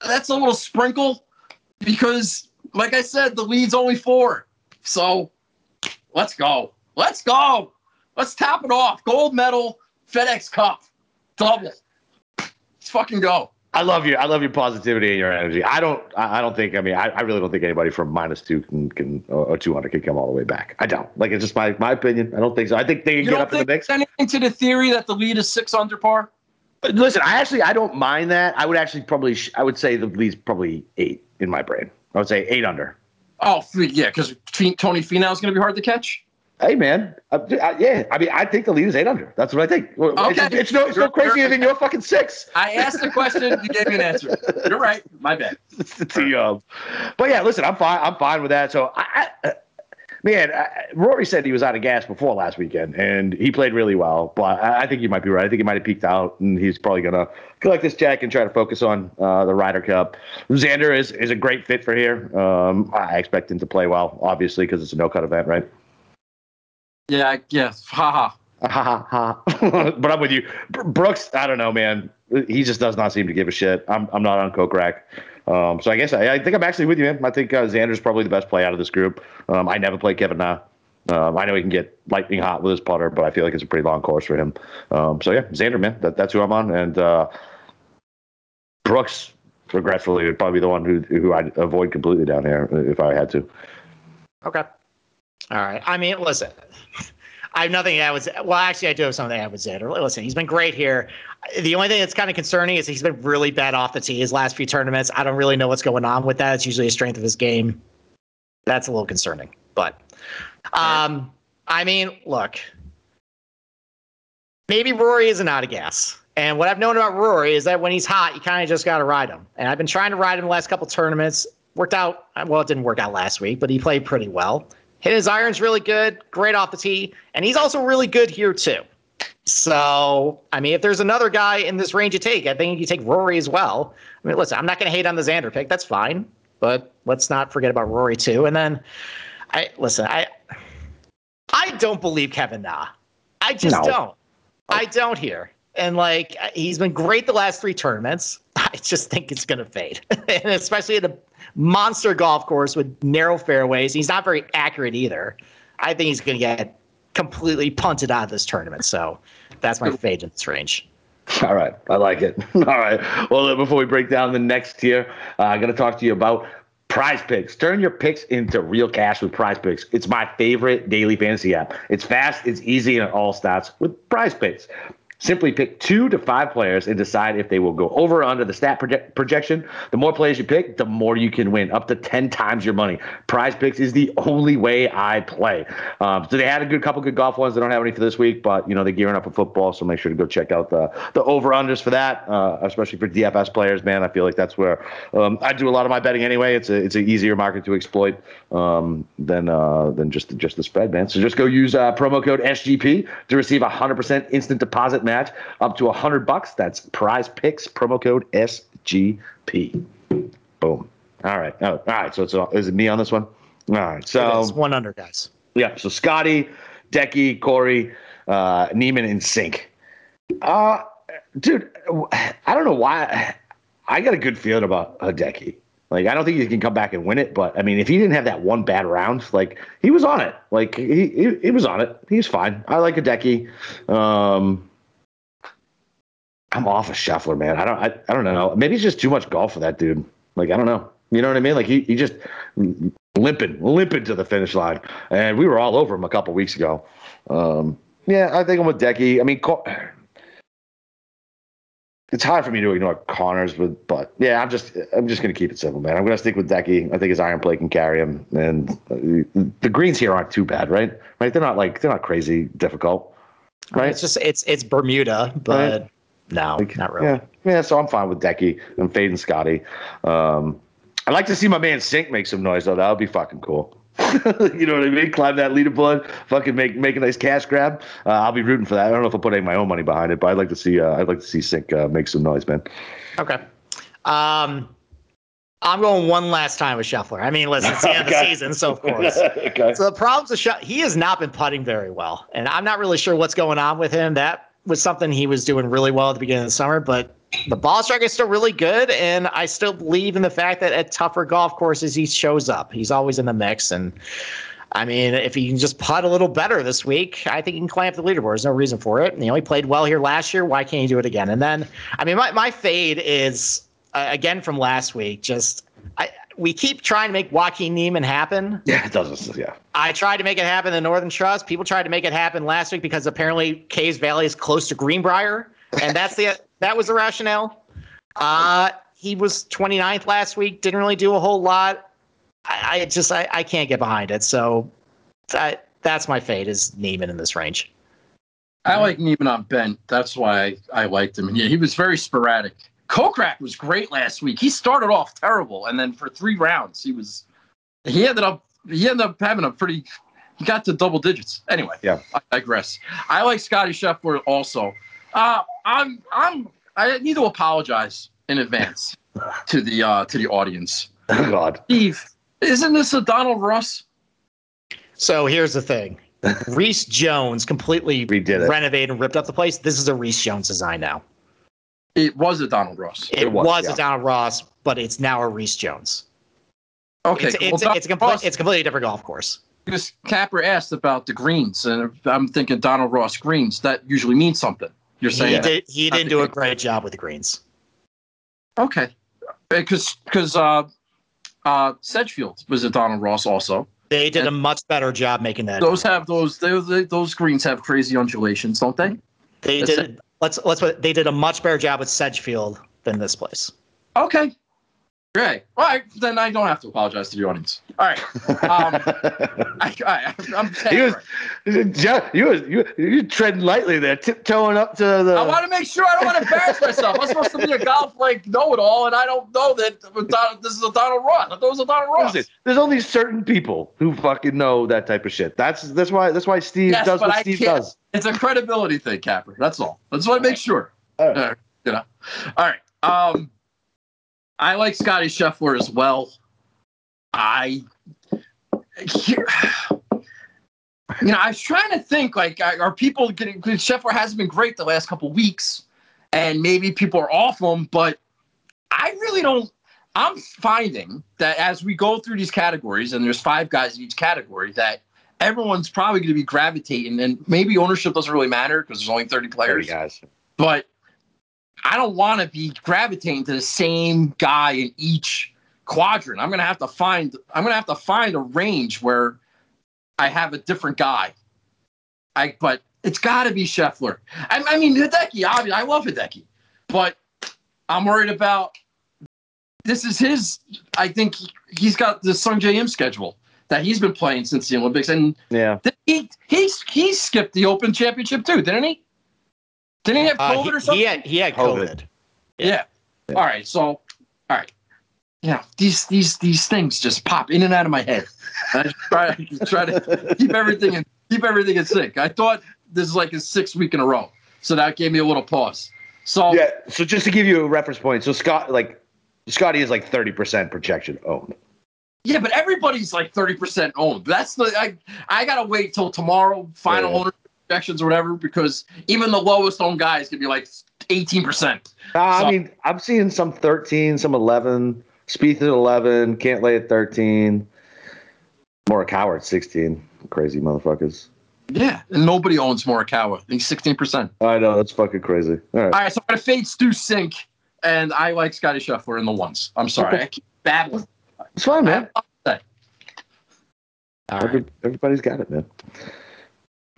That's a little sprinkle because, like I said, the lead's only four. So let's go. Let's go. Let's top it off. Gold medal, FedEx Cup, double. Let's fucking go. I love you. I love your positivity and your energy. I don't. I don't think. I mean, I, I really don't think anybody from minus two can can uh, or two hundred can come all the way back. I don't. Like it's just my my opinion. I don't think so. I think they can You get up in the mix. anything to the theory that the lead is six under par? Uh, listen, I actually I don't mind that. I would actually probably sh- I would say the lead's probably eight in my brain. I would say eight under. Oh, yeah, because Tony Finau is going to be hard to catch. Hey man, uh, uh, yeah. I mean, I think the lead is eight under. That's what I think. Well, It's, it's no, it's no crazier you're- than your fucking six. I asked the question, you gave me an answer. You're right. My bad. The um, but yeah, listen, I'm fine. I'm fine with that. So I, I man, I, Rory said he was out of gas before last weekend, and he played really well. But I, I think you might be right. I think he might have peaked out, and he's probably gonna collect this check and try to focus on uh, the Ryder Cup. Xander is is a great fit for here. Um, I expect him to play well, obviously, because it's a no cut event, right? Yeah, I- yeah. Haha. Ha ha ha. but I'm with you. Brooks, I don't know, man. He just does not seem to give a shit. I'm, I'm not on Kokrak. Um, so I guess I, I think I'm actually with you, man. I think uh, Xander's probably the best play out of this group. Um, I never played Kevin Na. Um, I know he can get lightning hot with his putter, but I feel like it's a pretty long course for him. Um, so yeah, Xander, man, that, that's who I'm on. And uh, Brooks, regretfully, would probably be the one who who I'd avoid completely down here if I had to. Okay. All right. I mean, listen, I have nothing to add with. Well, actually, I do have something to add with Xander. Listen, he's been great here. The only thing that's kind of concerning is he's been really bad off the tee his last few tournaments. I don't really know what's going on with that. It's usually a strength of his game. That's a little concerning. But, um, I mean, look, maybe Rory isn't out of gas. And what I've known about Rory is that when he's hot, you kind of just got to ride him. And I've been trying to ride him the last couple tournaments. Worked out well. It didn't work out last week, but he played pretty well. Hit his irons really good, great off the tee, and he's also really good here too. So, I mean, if there's another guy in this range to take, I think you take Rory as well. I mean, listen, I'm not going to hate on the Xander pick. That's fine, but let's not forget about Rory too. And then, I listen, I I don't believe Kevin Na. I just No. don't. I don't here. And like he's been great the last three tournaments. I just think it's going to fade, and especially a monster golf course with narrow fairways. He's not very accurate either. I think he's going to get completely punted out of this tournament. So that's my fade in this range. All right, I like it. All right. Well, uh, before we break down the next tier, uh, I'm going to talk to you about Prize Picks. Turn your picks into real cash with Prize Picks. It's my favorite daily fantasy app. It's fast, it's easy, and it all starts with Prize Picks. Simply pick two to five players and decide if they will go over or under the stat project- projection. The more players you pick, the more you can win, up to 10 times your money. Prize Picks is the only way I play. Um, so they had a good couple good golf ones. They don't have any for this week, but you know they're gearing up for football, so make sure to go check out the the over unders for that, uh, especially for DFS players. Man, I feel like that's where um, I do a lot of my betting anyway. It's a it's an easier market to exploit um, than uh, than just just the spread, man. So just go use uh, promo code SGP to receive a hundred percent instant deposit match up to a hundred bucks. That's Prize Picks promo code SGP. Boom. All right. Oh, all right. So it's uh, is it me on this one? All right. So it's one under, guys. yeah. So Scotty, Decky, Corey, uh, Niemann, and Cink. Uh, dude, I don't know why. I got a good feeling about Hideki. Like, I don't think he can come back and win it, but I mean, if he didn't have that one bad round, like he was on it. Like he he, he was on it. He's fine. I like Hideki. Um, I'm off of Scheffler, man. I don't. I, I don't know. Maybe it's just too much golf for that dude. Like I don't know. You know what I mean? Like he he just limping limping to the finish line, and we were all over him a couple weeks ago. Um, yeah, I think I'm with Decky. I mean, it's hard for me to ignore Conners, with but yeah, I'm just I'm just gonna keep it simple, man. I'm gonna stick with Decky. I think his iron play can carry him, and uh, the greens here aren't too bad, right? Right? They're not like they're not crazy difficult, right? It's just it's it's Bermuda, but Right. No, Like, not really. Yeah, yeah. So I'm fine with Decky. I'm fading Scotty. Um, I'd like to see my man Cink make some noise though. That would be fucking cool. you know what I mean? Climb that leaderboard, fucking make make a nice cash grab. Uh, I'll be rooting for that. I don't know if I'll put any of my own money behind it, but I'd like to see. Uh, I'd like to see Cink uh, make some noise, man. Okay. Um, I'm going one last time with Scheffler. I mean, listen, it's the end of the season, so of course. okay. So the problems with Scheffler, he has not been putting very well, and I'm not really sure what's going on with him. That was something he was doing really well at the beginning of the summer, but the ball striking is still really good, and I still believe in the fact that at tougher golf courses he shows up. He's always in the mix, and I mean, if he can just putt a little better this week, I think he can climb up the leaderboard. There's no reason for it. You know, he played well here last year. Why can't he do it again? And then, I mean, my, my fade is uh, again from last week. Just I, we keep trying to make Joaquin Niemann happen. Yeah, it doesn't. Yeah. I tried to make it happen in the Northern Trust. People tried to make it happen last week because apparently Caves Valley is close to Greenbrier, and that's the that was the rationale. Uh, he was 29th last week. Didn't really do a whole lot. I, I just I, I can't get behind it. So that that's my fate is Niemann in this range. I like Niemann on bent. That's why I, I liked him. And yeah, he was very sporadic. Kokrak was great last week. He started off terrible, and then for three rounds, he was he ended up he ended up having a pretty he got to double digits. Anyway, Yeah. I digress. I like Scotty Scheffler also. Uh, I'm I'm I need to apologize in advance to the uh, to the audience. Oh, God. Steve, isn't this a Donald Ross? So here's the thing. Rees Jones completely Redid it. renovated and ripped up the place. This is a Rees Jones design now. It was a Donald Ross. It, It was, was, yeah. a Donald Ross, but it's now a Rees Jones. Okay, it's, well, it's, Donald it's, a complete, Ross- it's a completely different golf course. because Capper asked about the greens, and I'm thinking Donald Ross greens. That usually means something. You're He, saying did, he didn't do a great job with the greens. okay, because because uh, uh, Sedgefield was a Donald Ross also. They did a much better job making that. Those have those they, they, those greens have crazy undulations, don't they? They that's did. Let's let's put. They did a much better job with Sedgefield than this place. Okay, great. All right, then I don't have to apologize to the audience. All right, um, I, I, I'm He was, Jeff, you was you you treading lightly there, tiptoeing up to the. I want to make sure I don't want to embarrass myself. I'm supposed to be a golf like know-it-all, and I don't know that Don- this is a Donald Ross. I thought it was a Donald Ross. Listen, there's only certain people who fucking know that type of shit. That's that's why that's why Steve Yes, does what I Steve does. It's a credibility thing, Capper. That's all. I just want to make sure. All right. Uh, you know. All right. Um, I like Scotty Scheffler as well. I, you know, I was trying to think like, are people getting? Because Scheffler hasn't been great the last couple weeks, and maybe people are off him, but I really don't. I'm finding that as we go through these categories, and there's five guys in each category, that everyone's probably going to be gravitating, and maybe ownership doesn't really matter because there's only 30 Thirty players. guys. But I don't want to be gravitating to the same guy in each quadrant. I'm going to have to find. I'm to have to find a range where I have a different guy. I but it's got to be Scheffler. I, I mean Hideki. Obviously, I love Hideki, but I'm worried about. This is his. I think he, he's got the Sungjae Im schedule that he's been playing since the Olympics, and Yeah. he he he skipped the Open Championship too, didn't he? Didn't he have Uh, COVID he, or something? he had he had COVID. COVID. yeah. All right. So, all right. Yeah. These these these things just pop in and out of my head. I try, I try to keep everything in keep everything in sync. I thought this is like a six week in a row, so that gave me a little pause. So Yeah. So just to give you a reference point, so Scott like Scotty is like thirty percent projection owned. Yeah, but everybody's like thirty percent owned. That's the I I gotta wait till tomorrow, final Yeah. owner projections or whatever, because even the lowest owned guys can be like eighteen percent. Uh, So- I mean, I'm seeing some thirteen, some eleven. Spieth at eleven. Cantlay at thirteen. Morikawa at sixteen. Crazy motherfuckers. Yeah, and nobody owns Morikawa. I think sixteen percent. I know that's fucking crazy. All right. All right, so I'm gonna fade Stu Cink, and I like Scotty Scheffler in the ones. I'm sorry, I keep babbling. It's fine, man. have a lot to say. All right. Every, everybody's got it, man.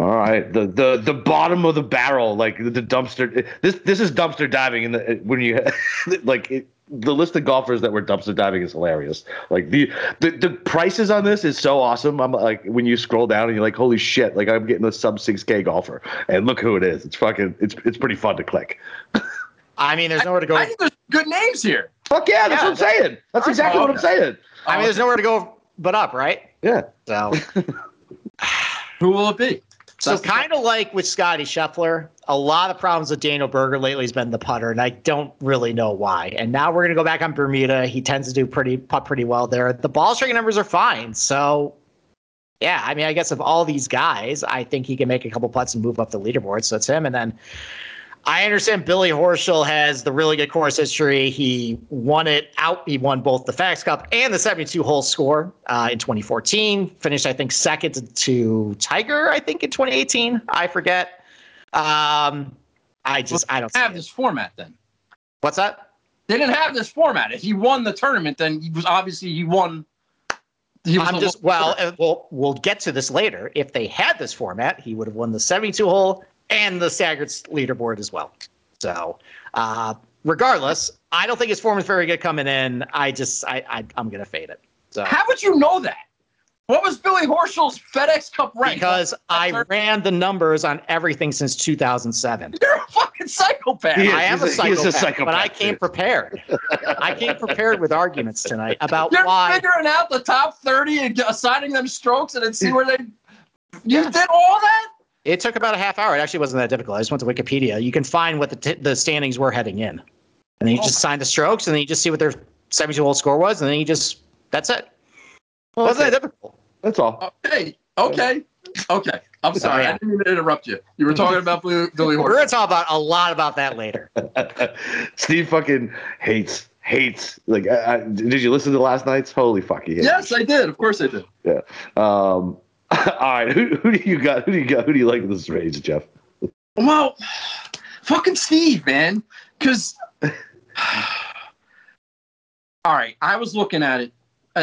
All right, the the the bottom of the barrel, like the, the dumpster. This this is dumpster diving, and when you like it, the list of golfers that were dumpster diving is hilarious. Like the the the prices on this is so awesome. I'm like when you scroll down and you're like, holy shit! Like I'm getting a sub six k golfer, and look who it is. It's fucking it's it's pretty fun to click. I mean, there's nowhere to go. I I think there's good names here. Fuck yeah, that's Yeah, what I'm saying. That's exactly what I'm saying. I mean, there's nowhere to go but up, right? Yeah. So, Who will it be? So the- kind of like with Scotty Scheffler, a lot of problems with Daniel Berger lately has been the putter, and I don't really know why. And now we're gonna go back on Bermuda. He tends to do pretty putt pretty well there. The ball striking numbers are fine, so yeah. I mean, I guess of all these guys, I think he can make a couple putts and move up the leaderboard. So it's him, and then. I understand Billy Horschel has the really good course history. He won it out. He won both the FedEx Cup and the 72 hole score uh, in 2014. Finished, I think, second to Tiger, I think, in 2018. I forget. Um, I just, I don't have this format then. What's that? they didn't have this format. If he won the tournament, then he was obviously he won. He I'm just well, uh, we'll we'll get to this later. If they had this format, he would have won the 72 hole and the staggered leaderboard as well. So, uh, regardless, I don't think his form is very good coming in. I just I, I I'm gonna fade it. So how would you know that? What was Billy Horschel's FedEx Cup rank? Because I ran the numbers on everything since 2007. You're a fucking psychopath. Is, I am a psychopath, a psychopath, but I came prepared. I came prepared with arguments tonight about why You're why. figuring out the top 30 and assigning them strokes and then see where they. You did all that? It took about a half hour. It actually wasn't that difficult. I just went to Wikipedia. You can find what the t- the standings were heading in, and then you oh. just sign the strokes, and then you just see what their 72 hole score was, and then you just that's it. Well, wasn't that difficult? That's all. Okay. Okay. Okay. I'm sorry. I didn't mean to interrupt you. You were talking about Billy, Billy We're going to talk about a lot about that later. Steve fucking hates hates like I, I, did you listen to last night's holy fuck he yes i did of course i did yeah um all right who, who do you got who do you got who do you like in this range jeff well fucking steve man because all right i was looking at it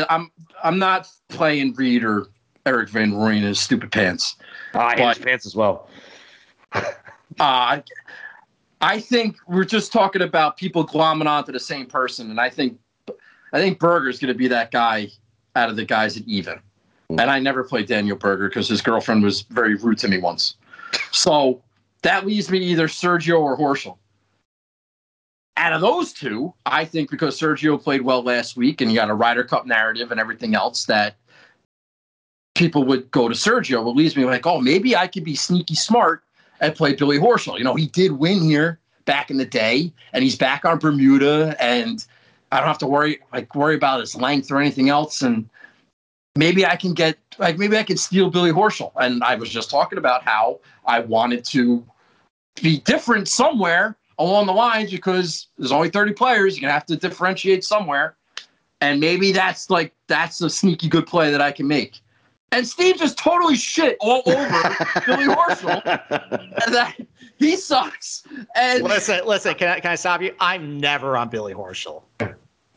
I'm I'm not playing Reed or Erik van Rooyen in his stupid pants. Oh, I hate his pants as well. uh, I think we're just talking about people glomming onto the same person, and I think I think Berger's going to be that guy out of the guys at even. Mm. And I never played Daniel Berger because his girlfriend was very rude to me once. So that leaves me either Sergio or Horschel out of those two, I think because Sergio played well last week and you got a Ryder Cup narrative and everything else that people would go to Sergio. It leaves me like, oh, maybe I could be sneaky smart and play Billy Horschel. You know, he did win here back in the day, and he's back on Bermuda, and I don't have to worry like worry about his length or anything else. And maybe I can get like maybe I can steal Billy Horschel. And I was just talking about how I wanted to be different somewhere along the lines because there's only 30 players. You're gonna have to differentiate somewhere. And maybe that's like that's a sneaky good play that I can make. And Steve just totally shit all over Billy Horschel. That he sucks. And listen, listen, can I can I stop you? I'm never on Billy Horschel.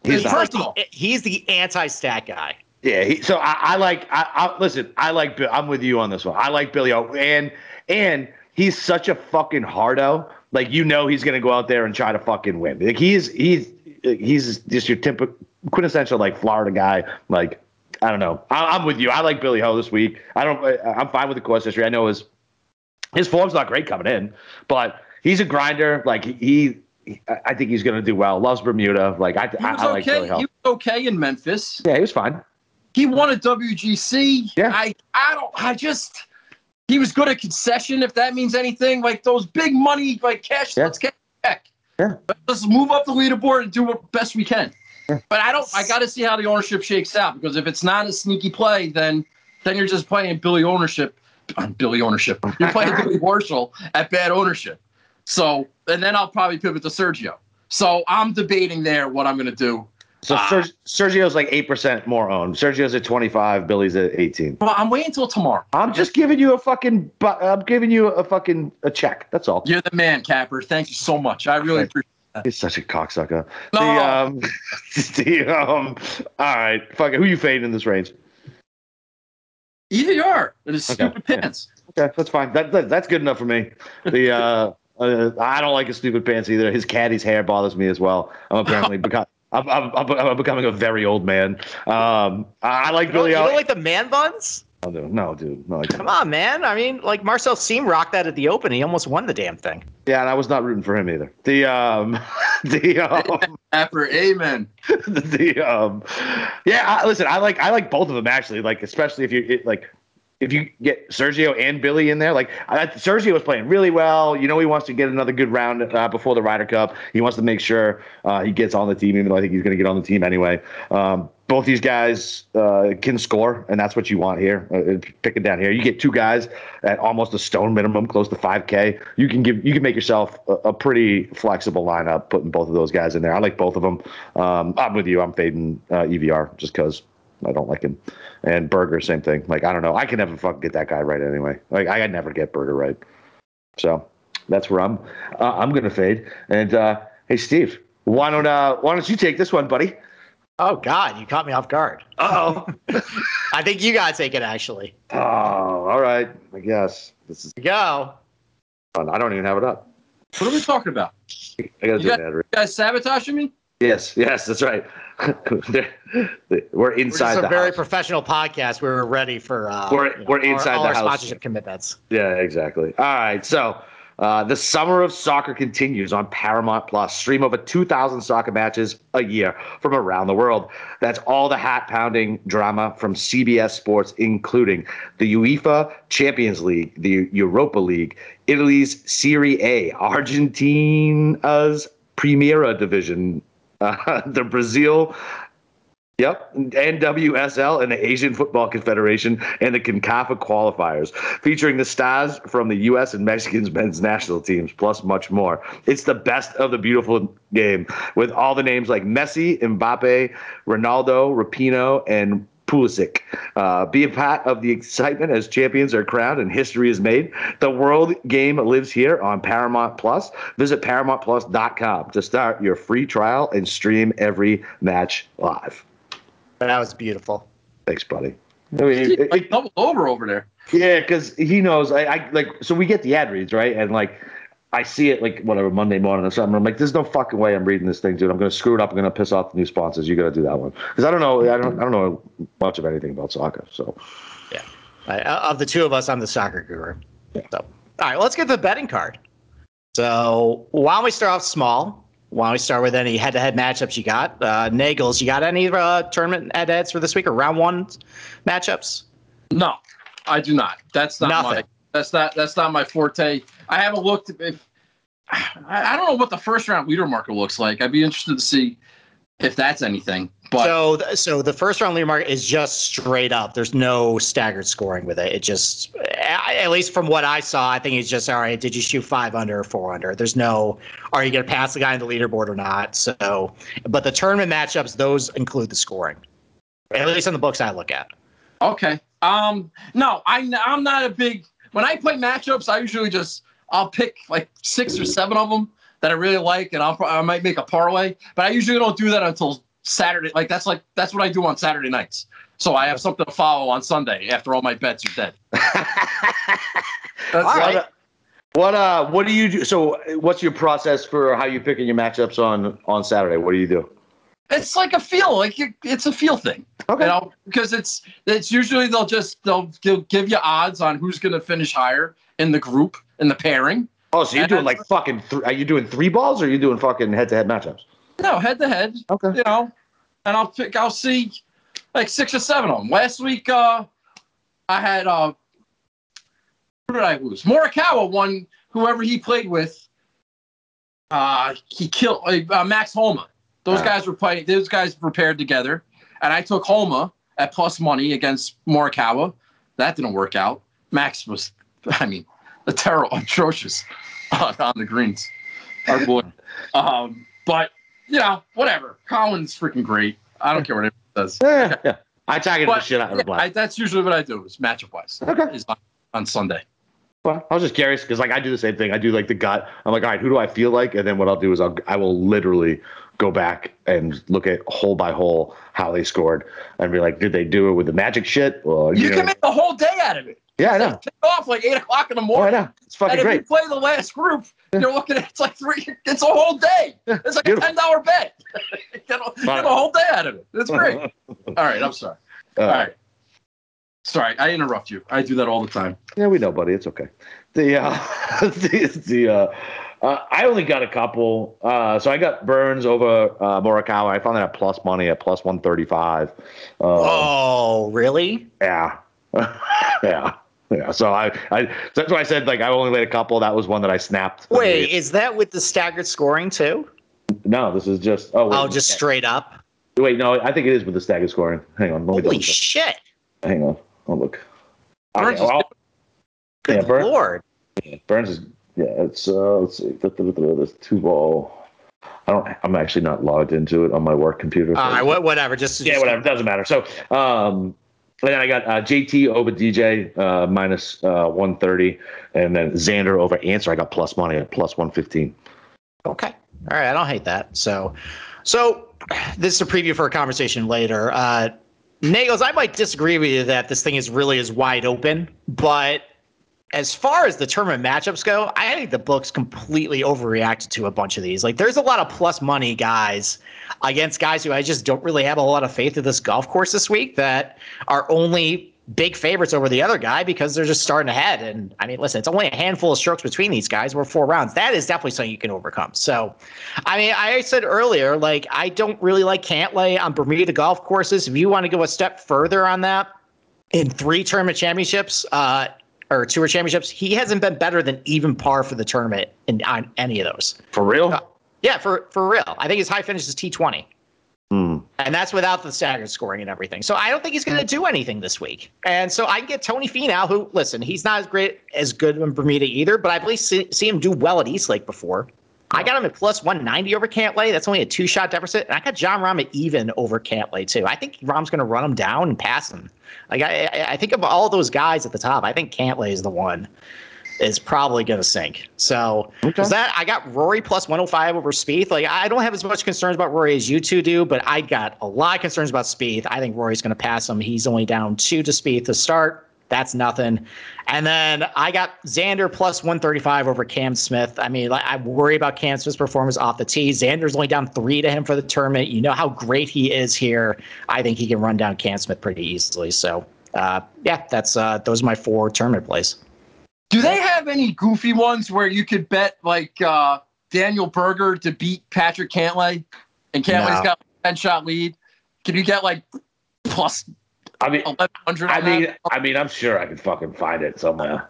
He's first of all, he's the anti-stat guy. Yeah, he, so I, I like. I, I, listen. I like. Bill. I'm with you on this one. I like Billy, and and he's such a fucking hardo like you know he's gonna go out there and try to fucking win. Like he's he's he's just your typical quintessential like Florida guy. Like I don't know. I, am with you. I like Billy Ho this week. I don't. I'm fine with the course history. I know his his form's not great coming in, but he's a grinder. Like he. I think he's going to do well. Loves Bermuda. Like I, I, I like Billy Ho. He was okay in Memphis. Yeah, he was fine. He won a WGC. Yeah. I, I don't. I just he was good at concession, if that means anything. Like those big money, like cash. Yeah. Let's get back. Yeah. Let's move up the leaderboard and do what best we can. Yeah. But I don't. I got to see how the ownership shakes out because if it's not a sneaky play, then then you're just playing Billy ownership. on Billy ownership. You're playing Billy Horschel at bad ownership. So and then I'll probably pivot to Sergio. So I'm debating there what I'm going to do. So uh, Sergio's like eight percent more owned. Sergio's at twenty five. Billy's at eighteen. Well, I'm waiting until tomorrow. I'm just giving you a fucking. I'm giving you a fucking a check. That's all. You're the man, Capper. Thank you so much. I really appreciate. That. He's such a cocksucker. No. The, um, the, um, all right, fuck it. Who you fading in this range? Either you are. It is okay. stupid pants. Okay, that's fine. That, that, that's good enough for me. The uh, uh, I don't like his stupid pants either. His caddy's hair bothers me as well. I'm apparently because I'm, I'm, I'm, becoming a very old man. Um, I like you Billy. You don't like the man buns? No, dude. No, dude. No, Come on, man. I mean, like Marcel Siem rocked that at the Open. He almost won the damn thing. Yeah, and I was not rooting for him either. The um, the um, after amen. The, the um, yeah. I, listen, I like I like both of them actually. Like especially if you it, like if you get Sergio and Billy in there, like I, Sergio was playing really well. You know, he wants to get another good round uh, before the Ryder Cup. He wants to make sure uh, he gets on the team, even though I think he's going to get on the team anyway. Um, both these guys uh, can score, and that's what you want here. Uh, picking down here, you get two guys at almost a stone minimum, close to 5K. You can give, you can make yourself a, a pretty flexible lineup, putting both of those guys in there. I like both of them. Um, I'm with you. I'm fading uh, EVR just because I don't like him. And Berger, same thing. Like I don't know. I can never fucking get that guy right anyway. Like I never get Berger right. So that's where I'm. Uh, I'm gonna fade. And uh, hey, Steve, Why don't uh Why don't you take this one, buddy? Oh God, you caught me off guard. Oh. I think you gotta take it actually. oh, all right. I guess this is Here you go. I don't even have it up. What are we talking about? I gotta You do got- an ad read. You guys sabotaging me? Yes, yes, that's right. We're We're inside the a very house. professional podcast. We were ready for uh, We're- we're all- inside all the our house. sponsorship commitments. Yeah, exactly. All right. So uh, the summer of soccer continues on Paramount Plus. Stream over 2,000 soccer matches a year from around the world. That's all the hat pounding drama from CBS Sports, including the UEFA Champions League, the Europa League, Italy's Serie A, Argentina's Primera Division, uh, the Brazil Yep, NWSL and the Asian Football Confederation and the CONCACAF qualifiers, featuring the stars from the U.S. and Mexican's men's national teams, plus much more. It's the best of the beautiful game, with all the names like Messi, Mbappe, Ronaldo, Rapinoe, and Pulisic. Uh, be a part of the excitement as champions are crowned and history is made. The world game lives here on Paramount Plus. Visit ParamountPlus.com to start your free trial and stream every match live. That was beautiful. Thanks, buddy. I mean, it- it- like double over over there. yeah, because he knows. I, I like. So we get the ad reads, right? And like, I see it like whatever Monday morning or something. I'm like, there's no fucking way I'm reading this thing, dude. I'm gonna screw it up. I'm gonna piss off the new sponsors. You gotta do that one because I don't know. I don't. I don't know much of anything about soccer. So Right, uh, Of the two of us, I'm the soccer guru. Yeah. So, all right, let's get the betting card. So, why don't we start off small? Why don't we start with any head-to-head matchups you got? Uh, Nagels, you got any uh, tournament head-to-heads for this week or round one matchups? No, I do not. That's not Nothing. my. That's not. That's not my forte. I haven't looked. If I, I don't know what the first round leader market looks like. I'd be interested to see if that's anything. But so, so the first round leader market is just straight up. There's no staggered scoring with it. It just, at least from what I saw, I think it's just all right. Did you shoot five under or four under? There's no, are you going to pass the guy in the leaderboard or not? So, but the tournament matchups, those include the scoring. At least in the books I look at. Okay. Um. No, I I'm not a big. When I play matchups, I usually just I'll pick like six or seven of them that I really like, and I'll I might make a parlay. But I usually don't do that until Saturday. Like that's like that's what I do on Saturday nights. So I have something to follow on Sunday after all my bets are dead. That's All right. What, what uh what do you do? So what's your process for how you picking your matchups on on Saturday? What do you do? It's like a feel, like you, it's a feel thing. Okay. You know, because it's it's usually they'll just they'll, they'll give you odds on who's going to finish higher in the group in the pairing. Oh, so you're And doing like fucking? Th- are you doing three balls or are you doing fucking head to head matchups? No, head to head. Okay. You know, and I'll pick. I'll see like six or seven of them. Last week, uh, I had uh, who did I lose? Morikawa won. Whoever he played with, uh, he killed uh, Max Homa. Those guys were playing. Those guys were paired together, and I took Homa at plus money against Morikawa. That didn't work out. Max was, I mean, a terrible, atrocious on, on the greens. Our boy. Um, but you know, whatever. Collin's freaking great. I don't care what anyone says. Yeah, yeah. I targeted the But, shit out of yeah, the black. I, that's usually what I do is matchup wise. Okay. Is on, on Sunday. Well, I was just curious because like I do the same thing. I do like the gut. I'm like, all right, who do I feel like? And then what I'll do is I'll I will literally go back and look at hole by hole how they scored and be like, did they do it with the magic shit? Or You, know, can make a whole day out of it. yeah, I know. Kick off like eight o'clock in the Oh, I morning. know. It's fucking and if you play the last group, you're looking at it's like three. It's a whole day. It's like Beautiful. a ten dollar bet. get, a, get a whole day out of it. It's great. all right, I'm sorry. Uh, All right. Sorry, I interrupt you. I do that all the time. Yeah, we know, buddy. It's okay. The uh, the, the uh, uh, I only got a couple. Uh, so I got Burns over uh, Morikawa. I found that at plus money at plus one thirty five. Uh, Oh, really? Yeah, yeah, yeah. So I, I that's why I said like I only laid a couple. That was one that I snapped. Wait, is that with the staggered scoring too? no, this is just oh, wait, Oh, just straight up. wait. No, I think it is with the staggered scoring. Hang on, let me Holy shit! Hang on, I'll look. Burns Okay, is well, Good Yeah, Bur- lord! Burns is yeah. It's uh, let's see, this two ball. I don't. I'm actually not logged into it on my work computer. so- All right, wha- whatever. Just yeah, just- whatever. Doesn't matter. So, um, and then I got uh, JT over DJ uh, minus uh, 130, and then Xander over Ancer. I got plus money at plus 115. Okay. All right, I don't hate that. So, so this is a preview for a conversation later. Uh, Nagels, I might disagree with you that this thing is really as wide open, but as far as the tournament matchups go, I think the books completely overreacted to a bunch of these. Like, there's a lot of plus money guys against guys who I just don't really have a lot of faith in this golf course this week that are only big favorites over the other guy because they're just starting ahead. And I mean, listen, it's only a handful of strokes between these guys. We're four rounds. That is definitely something you can overcome. So, I mean, I said earlier, like, I don't really like Cantlay on Bermuda golf courses. If you want to go a step further on that, in three tournament championships, uh, or tour championships, he hasn't been better than even par for the tournament in on any of those. For real? Uh, yeah, for for real. I think his high finish is T twenty. Mm. And that's without the staggered scoring and everything. So I don't think he's going to do anything this week. And so I can get Tony Finau, who, listen, he's not as great as good in Bermuda either, but I've at least see, see him do well at East Lake before. I got him at plus 190 over Cantlay. That's only a two shot deficit. And I got Jon Rahm at even over Cantlay, too. I think Rahm's going to run him down and pass him. Like, I, I think of all those guys at the top, I think Cantlay is the one is probably going to sink. So okay. that I got Rory plus 105 over Spieth. Like I don't have as much concerns about Rory as you two do, but I got a lot of concerns about Spieth. I think Rory's going to pass him. He's only down two to Spieth to start. That's nothing. And then I got Xander plus 135 over Cam Smith. I mean, I worry about Cam Smith's performance off the tee. Xander's only down three to him for the tournament. You know how great he is here. I think he can run down Cam Smith pretty easily. So, uh, yeah, that's uh, those are my four tournament plays. Do they have any goofy ones where you could bet like uh, Daniel Berger to beat Patrick Cantlay, and Cantlay's no. got a ten shot lead? Can you get like plus? I mean, I mean, that? I mean, I'm sure I could fucking find it somewhere.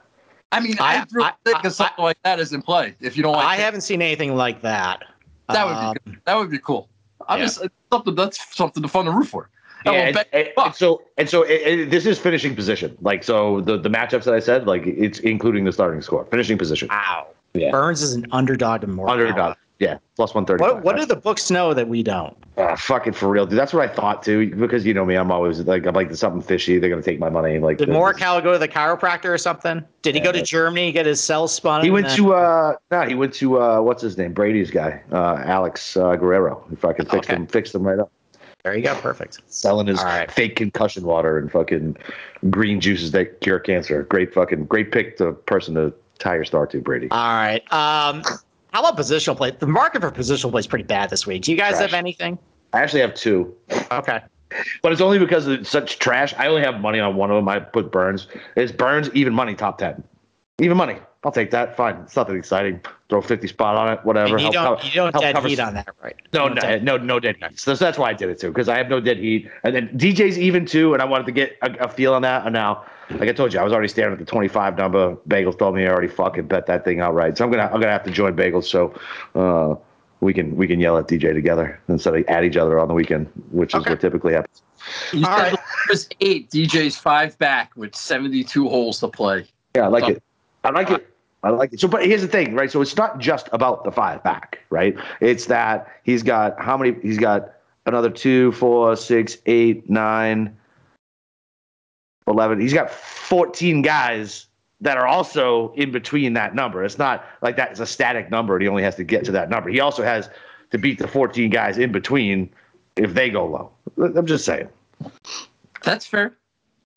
I mean, I, I really think I, something I, like that is in play. If you don't, like I it. haven't seen anything like that. That would um, be good. that would be cool. I'm yeah. just something that's something to fun to root for. Yeah, and, and, and, so and so it, this is finishing position. Like so, the the matchups that I said, like it's including the starting score, finishing position. Wow. Yeah. Burns is an underdog to more. Underdog. Yeah, plus one thirty. What, what do the books know that we don't? Uh, fucking for real, dude. That's what I thought too. Because you know me, I'm always like, I'm like there's something fishy. They're gonna take my money. Like, did Morikawa go to the chiropractor or something? Did he yeah, go to Germany get his cells spun? He went then... to uh, no, he went to uh, what's his name, Brady's guy, uh, Alex uh, Guerrero. If I could fix okay. him, fix them right up. There you go. Perfect. Selling his right. fake concussion water and fucking green juices that cure cancer. Great fucking great pick the person to tie your star to, Brady. All right. Um, how about positional play? The market for positional play is pretty bad this week. Do you guys trash. have anything? I actually have two. Okay. But it's only because it's such trash. I only have money on one of them. I put Burns. It's Burns even money top ten. Even money. I'll take that. Fine. It's nothing exciting. Throw 50 spot on it, whatever. And you help, don't, you don't dead heat on that, right? No, no, dead. no, no dead heat. So that's why I did it too, because I have no dead heat. And then DJ's even too, and I wanted to get a, a, feel on that. And now, like I told you, I was already staring at the 25 number. Bagels told me I already fucking bet that thing outright. So I'm gonna, I'm gonna have to join Bagels. So, uh, we can we can yell at DJ together instead of at each other on the weekend, which is okay. what typically happens. You All said right. eight, DJ's five back with 72 holes to play. Yeah, I like so, it. I like it. I like it. So, but here's the thing, right? So it's not just about the five back, right? It's that he's got how many? He's got another two, four, six, eight, nine, eleven. He's got 14 guys that are also in between that number. It's not like that is a static number and he only has to get to that number. He also has to beat the 14 guys in between if they go low. I'm just saying. That's fair.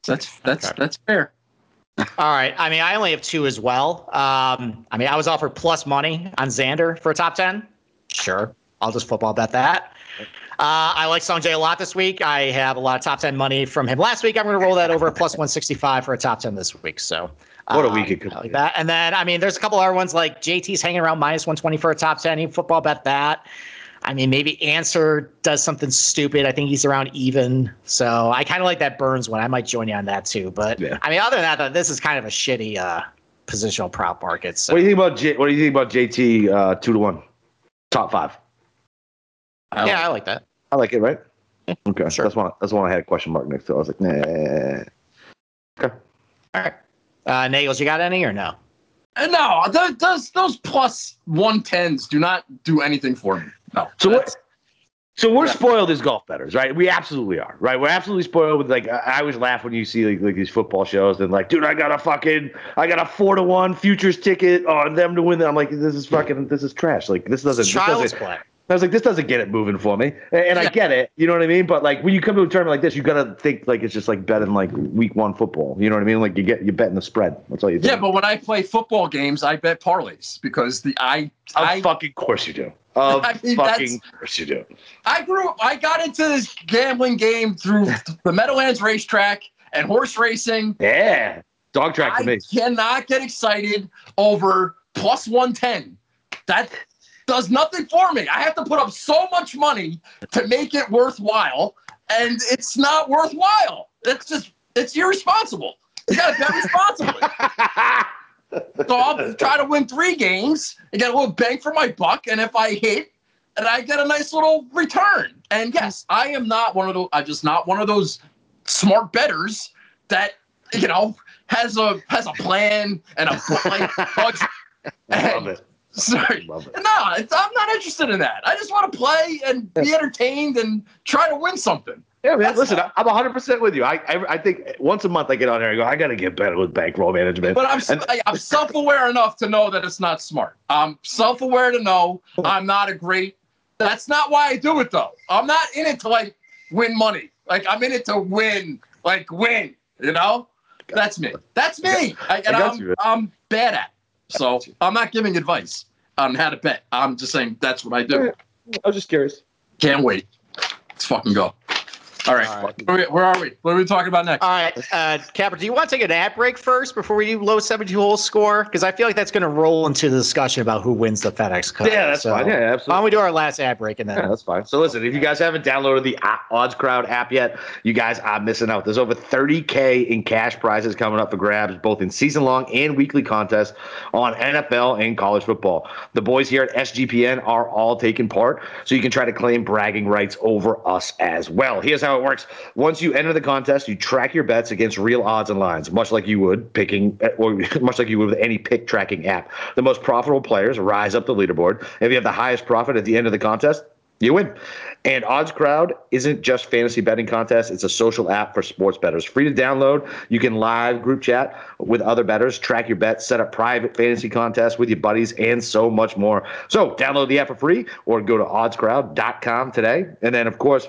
That's that's okay. that's fair. All right. I mean, I only have two as well. Um, I mean, I was offered plus money on Xander for a top 10. Sure. I'll just football bet that. Uh, I like Sungjae a lot this week. I have a lot of top 10 money from him last week. I'm going to roll that over plus 165 for a top 10 this week. So, what a week it could like be. that. And then, I mean, there's a couple other ones like JT's hanging around minus 120 for a top 10. He football bet that. I mean, maybe Ancer does something stupid. I think he's around even. So I kind of like that Burns one. I might join you on that too. But yeah. I mean, other than that, this is kind of a shitty uh, positional prop market. So. What do you think about J- What do you think about JT uh, two to one, top five? I yeah, like I like that. I like it. Right. Okay, sure. That's one. That's one I had a question mark next to. I was like, nah. Okay. All right. Uh, Nagels, you got any or no? Uh, no, those those plus one tens do not do anything for me. No. So what? So we're spoiled as golf betters, right? We absolutely are, right? We're absolutely spoiled with like I always laugh when you see like, like these football shows and like, dude, I got a fucking I got a four to one futures ticket on them to win. That I'm like, this is fucking this is trash. Like this doesn't. This Child's doesn't play. I was like, this doesn't get it moving for me, and, I get it. You know what I mean? But like when you come to a tournament like this, you gotta think like it's just like betting like week one football. You know what I mean? Like you get you betting the spread. That's all you do. Yeah, but when I play football games, I bet parlays because the I of I fucking course you do. Of I mean, fucking course you do. I grew I got into this gambling game through the Meadowlands racetrack and horse racing. Yeah, dog track for I me. cannot get excited over plus 110. That does nothing for me. I have to put up so much money to make it worthwhile, and it's not worthwhile. It's just, it's irresponsible. You got to bet responsibly. So I'll try to win three games and get a little bang for my buck. And if I hit, and I get a nice little return. And yes, I am not one of those. I'm just not one of those smart betters that you know has a has a plan and a like, budget. I love it. Sorry. No, it's, I'm not interested in that. I just want to play and be entertained and try to win something. Yeah, man. That's Listen, all. I'm 100 percent with you. I, I I think once a month I get on here and go, I gotta get better with bankroll management. But I'm And- I, I'm self-aware enough to know that it's not smart. I'm self-aware to know I'm not a great. That's not why I do it though. I'm not in it to like win money. Like I'm in it to win, like win. You know, that's me. That's me. I, and I got I'm. I'm bad at. it. So I'm not giving advice on how to bet. I'm just saying that's what I do. I was just curious. Can't wait. Let's fucking go. All right. All right. Where, we- where are we? What are we talking about next? All right, uh, Capper, do you want to take an ad break first before we do low 72 hole score? Because I feel like that's going to roll into the discussion about who wins the FedEx Cup. Yeah, that's So, fine. Yeah, absolutely. Why absolutely. don't we do our last ad break and then? Yeah, that's fine. So listen, if you guys haven't downloaded the Odds Crowd app yet, you guys are missing out. There's over 30k in cash prizes coming up for grabs, both in season long and weekly contests on NFL and college football. The boys here at SGPN are all taking part, so you can try to claim bragging rights over us as well. Here's how it works: once you enter the contest, you track your bets against real odds and lines, much like you would picking, eh, or much like you would with any pick tracking app. The most profitable players rise up the leaderboard. If you have the highest profit at the end of the contest, you win. And Odds Crowd isn't just fantasy betting contest, it's a social app for sports bettors. Free to download. You can live group chat with other bettors, track your bets, set up private fantasy contests with your buddies, and so much more. So download the app for free or go to oddscrowd.com today. And then, of course,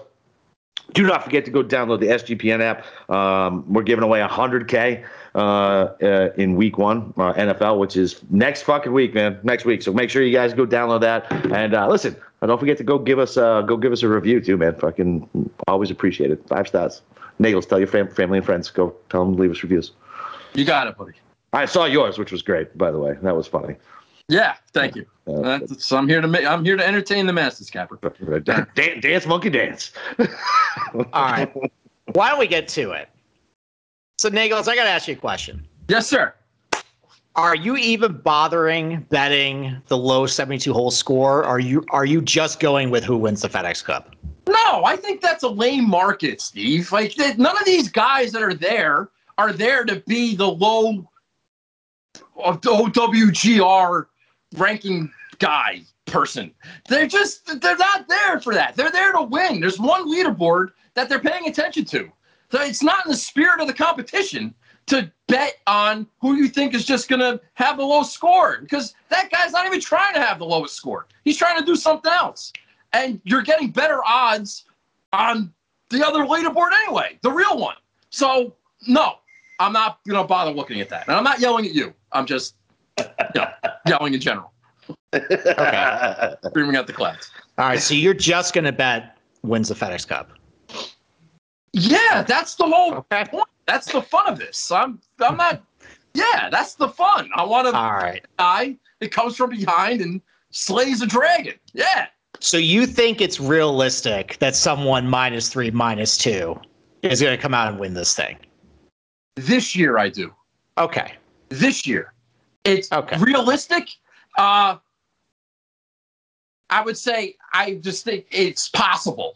do not forget to go download the SGPN app. Um, we're giving away 100K uh, uh, in week one, uh, NFL, which is next fucking week, man. Next week. So make sure you guys go download that. And uh, listen, uh, don't forget to go give us uh, go give us a review too, man. Fucking always appreciate it. Five stars. Nagels, tell your fam- family and friends. Go tell them to leave us reviews. You got it, buddy. I saw yours, which was great, by the way. That was funny. Yeah, thank you. Uh, That's, so I'm here to ma- I'm here to entertain the masses, Capper. Dan- dance, monkey, dance. All right. Why don't we get to it? So, Nagels, I got to ask you a question. Yes, sir. Are you even bothering betting the low 72 hole score? Are you are you just going with who wins the FedEx Cup? No, I think that's a lame market, Steve. Like th- none of these guys that are there are there to be the low of OWGR ranking guy person. They're just they're not there for that. They're there to win. There's one leaderboard that they're paying attention to. So it's not in the spirit of the competition to bet on who you think is just going to have the low score because that guy's not even trying to have the lowest score. He's trying to do something else. And you're getting better odds on the other leaderboard anyway, the real one. So, no, I'm not going to bother looking at that. And I'm not yelling at you. I'm just know, yelling in general, screaming at the clouds. All right, so you're just going to bet wins the FedEx Cup. Yeah, that's the whole Okay. point. That's the fun of this. I'm I'm not yeah, that's the fun. I want to All right. guy that comes from behind and slays a dragon. Yeah. So you think it's realistic that someone minus three, minus two is going to come out and win this thing? This year I do. Okay. This year. It's Okay. realistic. Uh I would say I just think it's possible.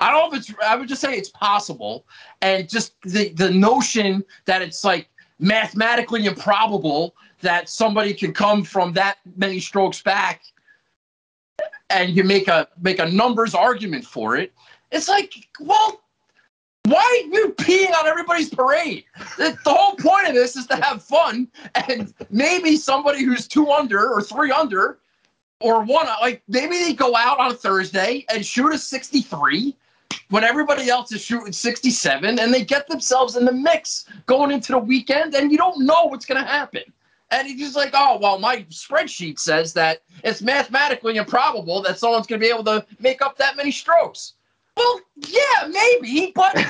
I don't know if it's I would just say it's possible. And just the the notion that it's like mathematically improbable that somebody can come from that many strokes back. and you make a make a numbers argument for it. It's like, well, why are you peeing on everybody's parade? The, the whole point of this is to have fun, and maybe somebody who's two under or three under or one, like maybe they go out on a Thursday and shoot a 63 when everybody else is shooting 67 and they get themselves in the mix going into the weekend and you don't know what's going to happen. And he's just like, oh, well, my spreadsheet says that it's mathematically improbable that someone's going to be able to make up that many strokes. Well, yeah, maybe, but,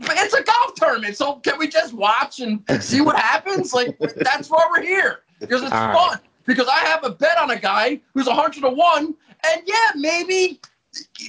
it's a golf tournament. So can we just watch and see what happens? Like, that's why we're here because it's All fun. right. Because I have a bet on a guy who's 100 to 1, and yeah, maybe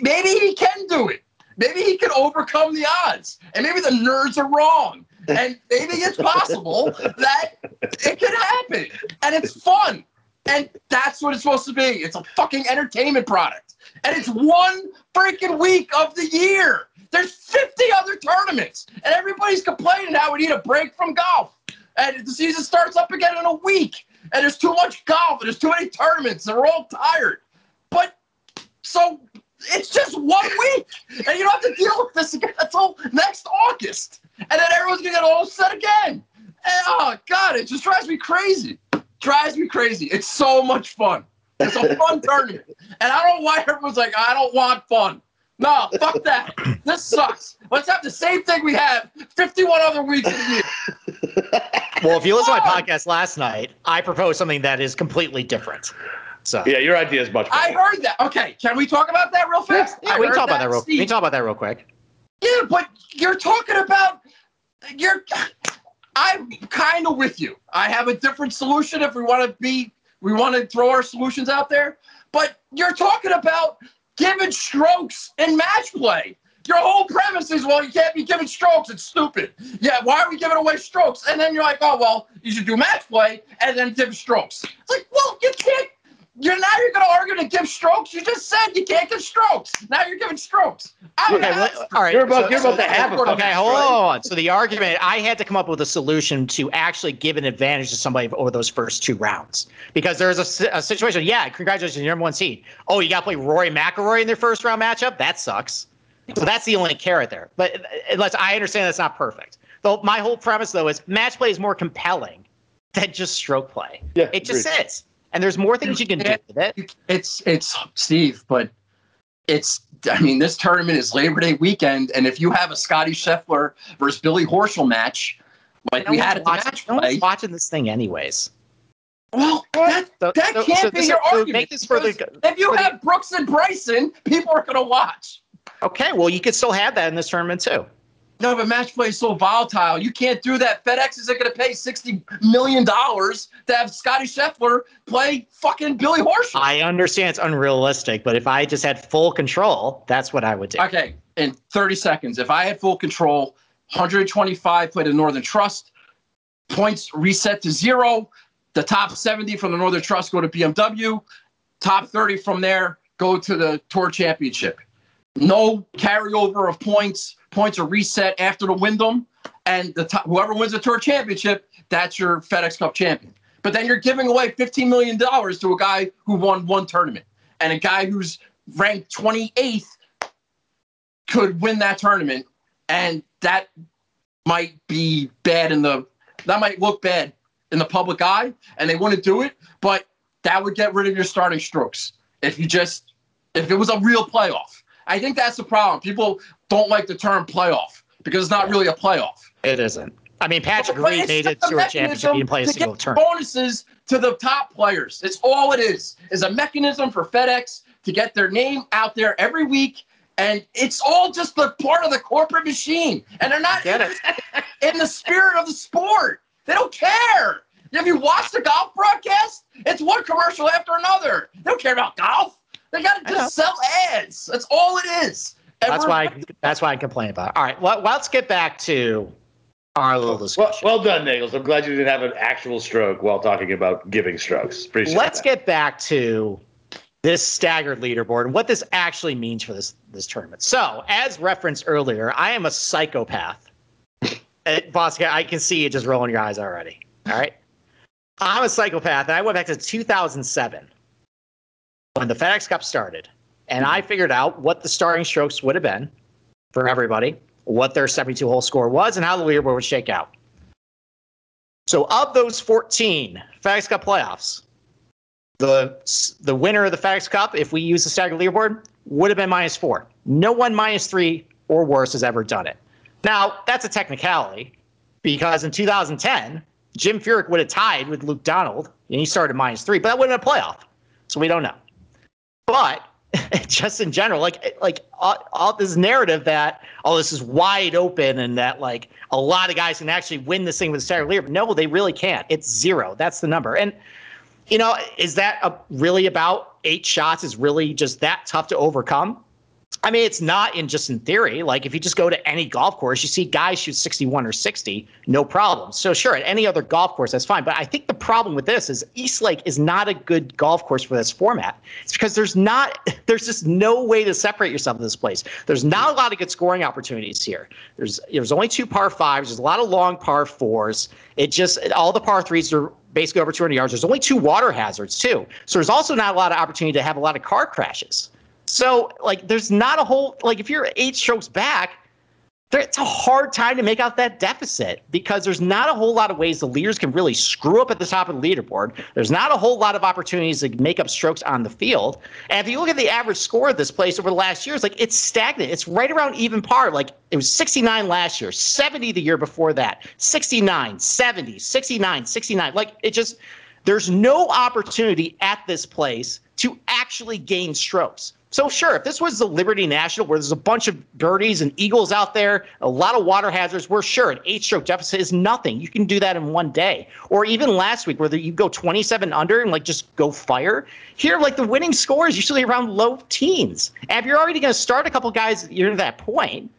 maybe he can do it. Maybe he can overcome the odds. And maybe the nerds are wrong. And maybe it's possible that it could happen. And it's fun. And that's what it's supposed to be. It's a fucking entertainment product. And it's one freaking week of the year. There's 50 other tournaments. And everybody's complaining how we need a break from golf. And the season starts up again in a week. And there's too much golf and there's too many tournaments. And we're all tired. But so it's just one week, and you don't have to deal with this again until next August, and then everyone's gonna get all set again. And, oh God, it just drives me crazy. Drives me crazy. It's so much fun. It's a fun tournament, and I don't know why everyone's like, I don't want fun. No, fuck that. This sucks. Let's have the same thing we have 51 other weeks of the year. Well, if you listen to my podcast last night, I proposed something that is completely different. So Yeah, your idea is much better. I heard that. Okay, can we talk about that real fast? yeah, I we can talk about that real. We can talk about that real quick. Yeah, but you're talking about you're. I'm kind of with you. I have a different solution if we want to be. We want to throw our solutions out there, but you're talking about giving strokes in match play. Your whole premise is, well, you can't be giving strokes. It's stupid. Yeah, why are we giving away strokes? And then you're like, oh, well, you should do match play and then give strokes. It's like, well, you can't. You're now you're going to argue to give strokes. You just said you can't give strokes. Now you're giving strokes. I don't Okay, well, all right. You're about- so- you're about to have a Okay, Okay, hold on. So the argument, I had to come up with a solution to actually give an advantage to somebody over those first two rounds because there's a, a situation. Yeah, congratulations, you're number one seed. Oh, you got to play Rory McIlroy in their first round matchup. That sucks. So that's the only carrot there. But uh, unless I understand that's not perfect. Though my whole premise though is match play is more compelling than just stroke play. Yeah, It just agreed. is, and there's more things you can do with it. It's it's Steve, but it's I mean this tournament is Labor Day weekend, and if you have a Scotty Scheffler versus Billy Horschel match, like No we had at the watching, match no one's watching this thing anyways. well, that, So- that so- can't so be your argument. Make this further. if you have Brooks and Bryson, people are going to watch. Okay, well, you could still have that in this tournament too. No, but match play is so volatile. You can't do that. FedEx isn't going to pay sixty million dollars to have Scotty Scheffler play fucking Billy Horschel. I understand it's unrealistic, but if I just had full control, that's what I would do. Okay, in 30 seconds, if I had full control, 125 play the Northern Trust, points reset to zero. The top 70 from the Northern Trust go to BMW. Top 30 from there go to the Tour Championship. No carryover of points. Points are reset after the Wyndham, and the whoever wins the Tour Championship, that's your FedEx Cup champion. But then you're giving away 15 million dollars to a guy who won one tournament, and a guy who's ranked 28th could win that tournament, and that might be bad in the that might look bad in the public eye, and they wouldn't do it. But that would get rid of your starting strokes if you just if it was a real playoff. I think that's the problem. People don't like the term playoff because it's not really a playoff. It isn't. I mean, Patrick But Reed made it to a championship. He didn't play a single tournament. bonuses to the top players. It's all it is. Is a mechanism for FedEx to get their name out there every week, and it's all just the part of the corporate machine. And they're not it. in the spirit of the sport. They don't care. If you watch the golf broadcast, it's one commercial after another. They don't care about golf. They got to just sell ads. That's all it is. And That's why. I, that's why I complain about. It. All right, well, let's get back to our little discussion. well done, Nagels. I'm glad you didn't have an actual stroke while talking about giving strokes. Appreciate let's that. get back to this staggered leaderboard and what this actually means for this this tournament. So, as referenced earlier, I am a psychopath. Uh, Boss, I can see you just rolling your eyes already. All right, I'm a psychopath, and I went back to 2007 when the FedEx Cup started, and I mm-hmm. figured out what the starting strokes would have been for everybody, what their 72 hole score was, and how the leaderboard would shake out. So, of those 14 FedEx Cup playoffs, the the winner of the FedEx Cup, if we use the staggered leaderboard, would have been minus four. No one minus three or worse has ever done it. Now, that's a technicality because in 2010, Jim Furyk would have tied with Luke Donald, and he started minus three, but that wouldn't have been a playoff. So we don't know. But just in general, like like all, all, this narrative that oh this is wide open and that like a lot of guys can actually win this thing with a staggered leader. No, they really can't. It's zero. That's the number. And you know, is that a, really about eight shots? Is really just that tough to overcome? I mean, it's not in just in theory. Like if you just go to any golf course, you see guys shoot 61 or 60, no problem. So sure, at any other golf course, that's fine. But I think the problem with this is East Lake is not a good golf course for this format. It's because there's not, there's just no way to separate yourself in this place. There's not a lot of good scoring opportunities here. There's there's only two par fives. There's a lot of long par fours. It just all the par threes are basically over 200 yards. There's only two water hazards too. So there's also not a lot of opportunity to have a lot of car crashes. So like, there's not a whole like if you're eight strokes back, there, it's a hard time to make out that deficit because there's not a whole lot of ways the leaders can really screw up at the top of the leaderboard. There's not a whole lot of opportunities to make up strokes on the field. And if you look at the average score of this place over the last years, like it's stagnant. It's right around even par. Like it was 69 last year, 70 the year before that, 69, 70, 69, 69. Like it just, there's no opportunity at this place to actually gain strokes. So sure, if this was the Liberty National, where there's a bunch of birdies and eagles out there, a lot of water hazards, we're sure an eight-stroke deficit is nothing. You can do that in one day. Or even last week, where you go 27 under and like just go fire. Here, like the winning score is usually around low teens. And if you're already going to start a couple guys, you're at that point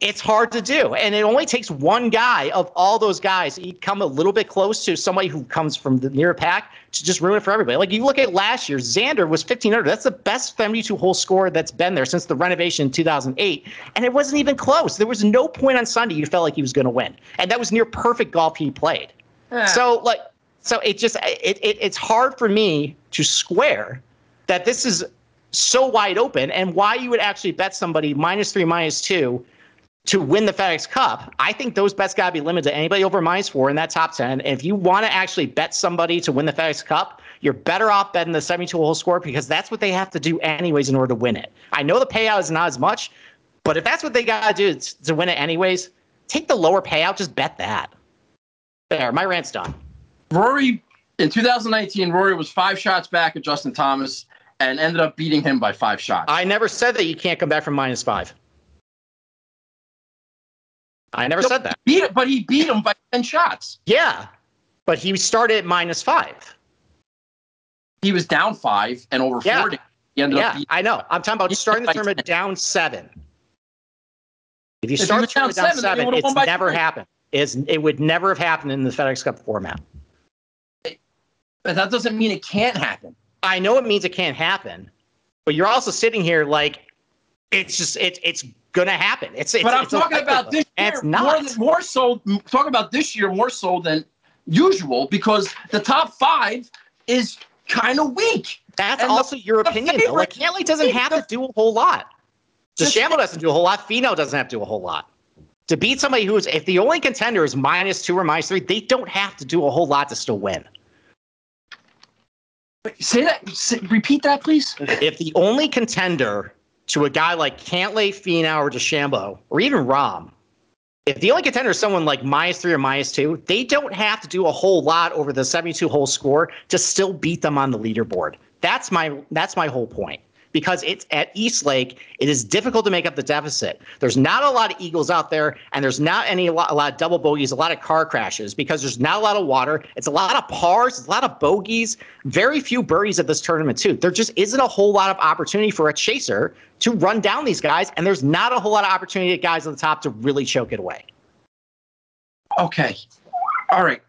it's hard to do. And it only takes one guy of all those guys to come a little bit close to somebody who comes from the near pack to just ruin it for everybody. Like you look at last year, Xander was 1500. That's the best 72 hole score that's been there since the renovation in 2008. And it wasn't even close. There was no point on Sunday you felt like he was going to win. And that was near perfect golf he played. Yeah. So like, so it just, it, it, it's hard for me to square that this is so wide open and why you would actually bet somebody minus three, minus two to win the FedEx Cup, I think those bets got to be limited to anybody over minus four in that top 10. And if you want to actually bet somebody to win the FedEx Cup, you're better off betting the 72 hole score because that's what they have to do anyways in order to win it. I know the payout is not as much, but if that's what they got to do to win it anyways, take the lower payout, just bet that. There, my rant's done. Rory, in 2019, Rory was five shots back at Justin Thomas and ended up beating him by five shots. I never said that you can't come back from minus five. I never no, said that. Beat, but he beat him by 10 shots. Yeah. But he started at minus five. He was down five and over yeah. 40. yeah, I know. I'm talking about starting the tournament down seven. If you if start the tournament down seven, seven it's never three. happened. It's, it would never have happened in the FedEx Cup format. But that doesn't mean it can't happen. I know it means it can't happen, but you're also sitting here like it's just it, it's gonna happen. It's, it's but I'm it's talking about this year it's not. More, than, more so. Talking about this year more so than usual because the top five is kind of weak. That's and also the, your opinion. Though. Like Cantlay doesn't have the, to do a whole lot. DeChambeau doesn't do a whole lot. Finau doesn't have to do a whole lot. To beat somebody who is, if the only contender is minus two or minus three, they don't have to do a whole lot to still win. Say that. Say, repeat that, please. If the only contender to a guy like Cantlay, Finau, or DeChambeau, or even Rahm, if the only contender is someone like minus three or minus two, they don't have to do a whole lot over the 72 hole score to still beat them on the leaderboard. That's my that's my whole point because it's at East Lake. It is difficult to make up the deficit. There's not a lot of eagles out there, and there's not any a lot, a lot of double bogeys, a lot of car crashes because there's not a lot of water. It's a lot of pars, it's a lot of bogeys, very few birdies at this tournament too. There just isn't a whole lot of opportunity for a chaser to run down these guys, and there's not a whole lot of opportunity at guys on the top to really choke it away. Okay. All right.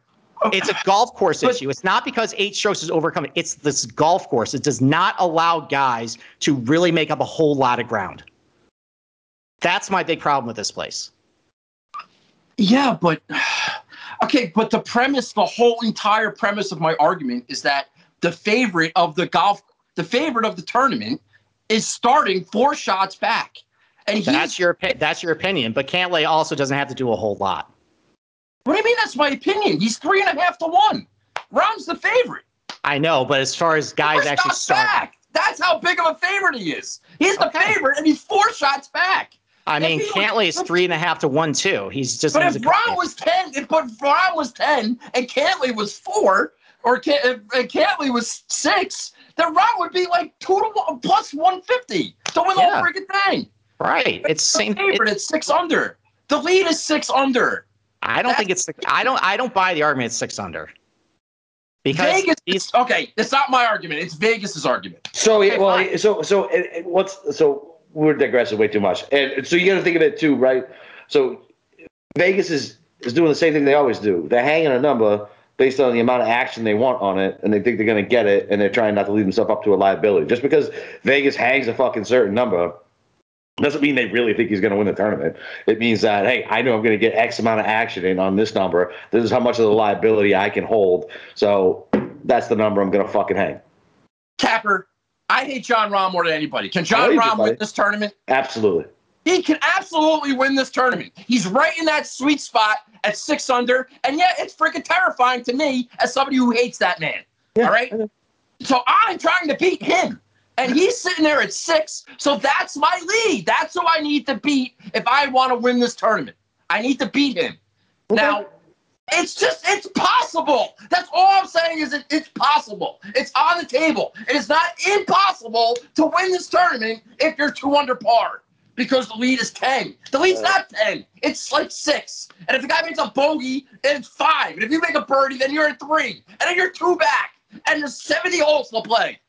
It's a golf course but, issue. It's not because eight strokes is overcoming. It's this golf course. It does not allow guys to really make up a whole lot of ground. That's my big problem with this place. Yeah, but okay, but the premise, the whole entire premise of my argument is that the favorite of the golf the favorite of the tournament, is starting four shots back. And that's your that's your opinion, but Cantlay also doesn't have to do a whole lot. What do you mean? That's my opinion. He's three and a half to one. Rahm's the favorite. I know, but as far as guys actually start, back. that's how big of a favorite he is. He's the okay. favorite, and he's four shots back. I mean, Cantlay is three and a half to one too. He's just. But if Rahm was ten, if but Rahm was ten and Cantlay was four, or if Cantlay was six, then Rahm would be like two to one, plus one fifty to win the whole freaking thing. Right. It's, it's same favorite. It, it's six under. The lead is six under. I don't That's, think it's. I don't. I don't buy the argument. It's six under. Because Vegas. Okay, it's not my argument. It's Vegas's argument. So okay, well, fine. so so what's so we're digressing way too much, and so you got to think of it too, right? So Vegas is is doing the same thing they always do. They're hanging a number based on the amount of action they want on it, and they think they're going to get it, and they're trying not to leave themselves up to a liability. Just because Vegas hangs a fucking certain number doesn't mean they really think he's going to win the tournament. It means that hey, I know I'm going to get X amount of action in on this number. This is how much of the liability I can hold. So that's the number I'm going to fucking hang. Capper, I hate Jon Rahm more than anybody. Can Jon Rahm win this tournament? Absolutely. He can absolutely win this tournament. He's right in that sweet spot at six under, and yet it's freaking terrifying to me as somebody who hates that man. Yeah, all right. So I'm trying to beat him and he's sitting there at six. So that's my lead. That's who I need to beat if I want to win this tournament. I need to beat him. Okay. Now, it's just, it's possible. That's all I'm saying is it, it's possible. It's on the table. It is not impossible to win this tournament if you're two under par because the lead is 10. The lead's not 10. It's like six. And if the guy makes a bogey, it's five. And if you make a birdie, then you're at three. And then you're two back. And there's 70 holes to play.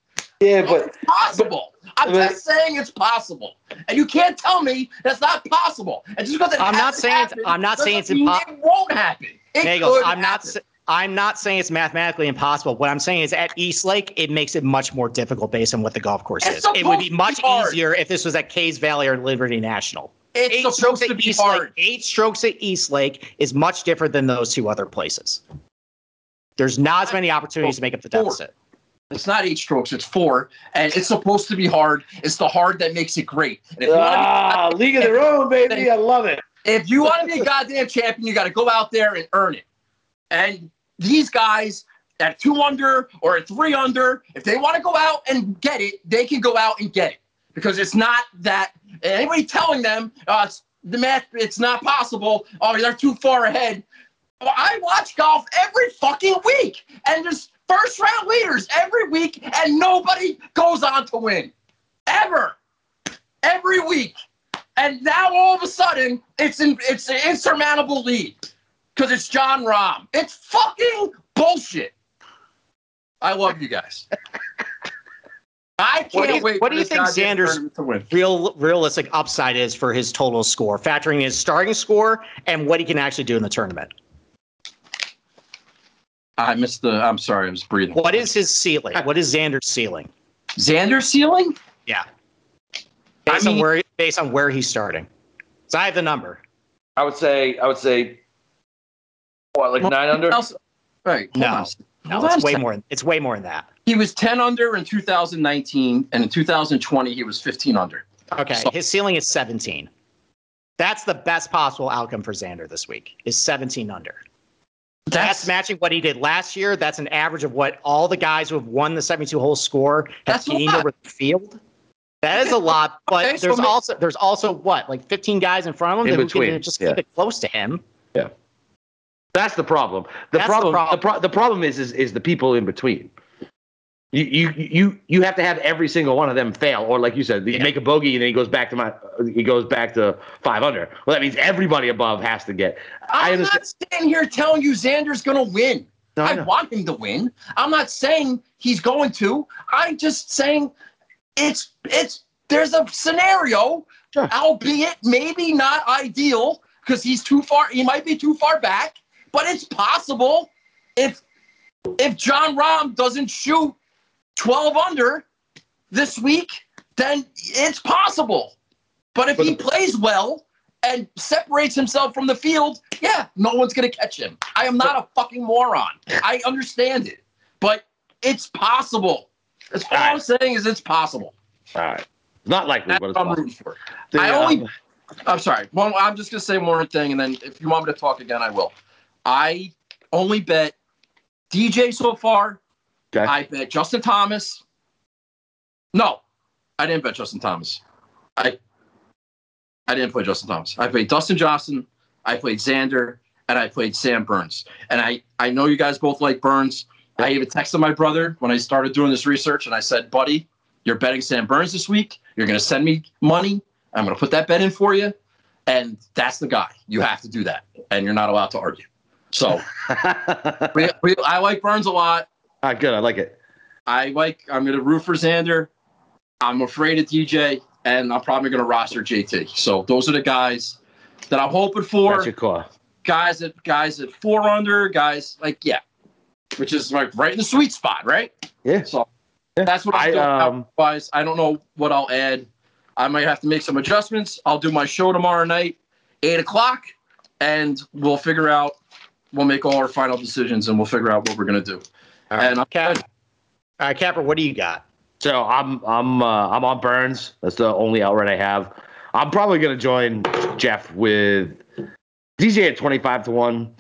Yeah, but it's possible. I'm but, just saying it's possible, and you can't tell me that's not possible. And just because it I'm not saying happen, I'm not saying it's impossible. It won't happen. It Nagels, I'm happen. not. I'm not saying it's mathematically impossible. What I'm saying is at East Lake, it makes it much more difficult based on what the golf course it's is. It would be much be easier if this was at Caves Valley or Liberty National. It's eight strokes at East hard. Lake. Eight strokes at East Lake is much different than those two other places. There's not as many opportunities to make up the deficit. It's not eight strokes, it's four. And it's supposed to be hard. It's the hard that makes it great. And if ah, be, league of their own, baby. I love it. If you want to be a goddamn champion, you got to go out there and earn it. And these guys at two under or at three under, if they want to go out and get it, they can go out and get it. Because it's not that anybody telling them uh, it's, the math, it's not possible. Oh, they're too far ahead. I watch golf every fucking week, and there's first round leaders every week, and nobody goes on to win. Ever. Every week. And now all of a sudden, it's in, it's an insurmountable lead because it's Jon Rahm. It's fucking bullshit. I love you guys. I can't what do you, wait. What do you think Xander's real realistic upside is for his total score, factoring his starting score and what he can actually do in the tournament? I missed the. I'm sorry, I was breathing. What is his ceiling? What is Xander's ceiling? Xander's ceiling? Yeah. Based I mean, on where based on where he's starting. So I have the number. I would say I would say what like nine under. Right. No. No, it's way more. It's way more than that. He was 10 under in 2019, and in 2020 he was 15 under. Okay, so, his ceiling is 17. That's the best possible outcome for Xander this week. Is 17 under. That's, that's, matching what he did last year. That's an average of what all the guys who have won the 72 hole score have gained over the field. That is a lot, but okay, there's so also there's also what like 15 guys in front of him in that can just keep it close to him. Yeah, that's the problem. The that's problem. The, problem. The, pro- the problem is, is is the people in between. You, you you you have to have every single one of them fail, or like you said, you yeah. make a bogey and then he goes back to my he goes back to five under. Well, that means everybody above has to get. I'm not standing here telling you Xander's going to win. No, I, I want him to win. I'm not saying he's going to. I'm just saying it's it's there's a scenario, sure. albeit maybe not ideal because he's too far. He might be too far back, but it's possible if if Jon Rahm doesn't shoot 12 under this week, then it's possible. But if he plays well and separates himself from the field, yeah, no one's going to catch him. I am not a fucking moron. I understand it. But it's possible. That's all, I'm saying is it's possible. All right. Not likely, That's but it's I'm possible. rooting for. The, I only. um, I'm sorry. One, I'm just gonna say one more thing, and then if you want me to talk again, I will. I only bet DJ so far. Okay. I bet Justin Thomas. No, I didn't bet Justin Thomas. I I didn't play Justin Thomas. I played Dustin Johnson. I played Xander, and I played Sam Burns. And I I know you guys both like Burns. I even texted my brother when I started doing this research, and I said, "Buddy, you're betting Sam Burns this week. You're going to send me money. I'm going to put that bet in for you." And that's the guy. You have to do that, and you're not allowed to argue. So we, we, I like Burns a lot. All right, good. I like it. I like. I'm going to root for Xander. I'm afraid of DJ, and I'm probably going to roster JT. So those are the guys that I'm hoping for. That's your call. Guys at guys at four under. Guys like yeah, which is like right in the sweet spot, right? Yeah. So that's what I'm I, doing. um, Otherwise, I don't know what I'll add. I might have to make some adjustments. I'll do my show tomorrow night, eight o'clock, and we'll figure out. We'll make all our final decisions, and we'll figure out what we're gonna do. All right. And I'm Cap, all right, Capper, what do you got? So I'm I'm uh, I'm on Burns. That's the only outright I have. I'm probably gonna join Jeff with DJ at 25 to one.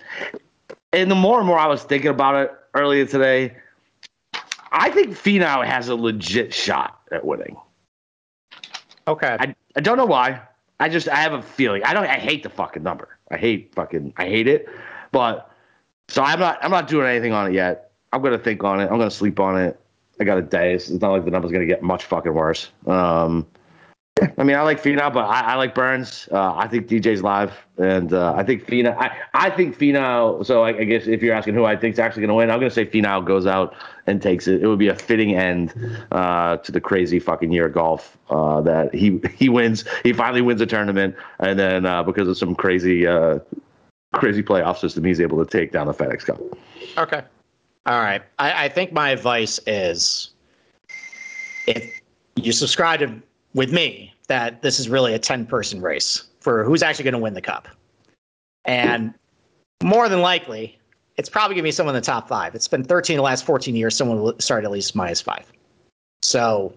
And the more and more I was thinking about it earlier today, I think Finau has a legit shot at winning. Okay. I, I don't know why. I just I have a feeling. I don't I hate the fucking number. I hate fucking I hate it. But so I'm not I'm not doing anything on it yet. I'm gonna think on it. I'm gonna sleep on it. I got a day. It's not like the number's gonna get much fucking worse. Um I mean, I like Finau, but I, I like Burns. Uh, I think DJ's live, and uh, I think Finau. I, I think Finau. So I, I guess if you're asking who I think's actually going to win, I'm going to say Finau goes out and takes it. It would be a fitting end uh, to the crazy fucking year of golf uh, that he he wins. He finally wins a tournament, and then uh, because of some crazy uh, crazy playoff system, he's able to take down the FedEx Cup. Okay. All right. I, I think my advice is if you subscribe to, with me that this is really a 10 person race for who's actually going to win the cup. And more than likely, it's probably going to be someone in the top five. It's been 13 the last 14 years. Someone will start at least minus five. So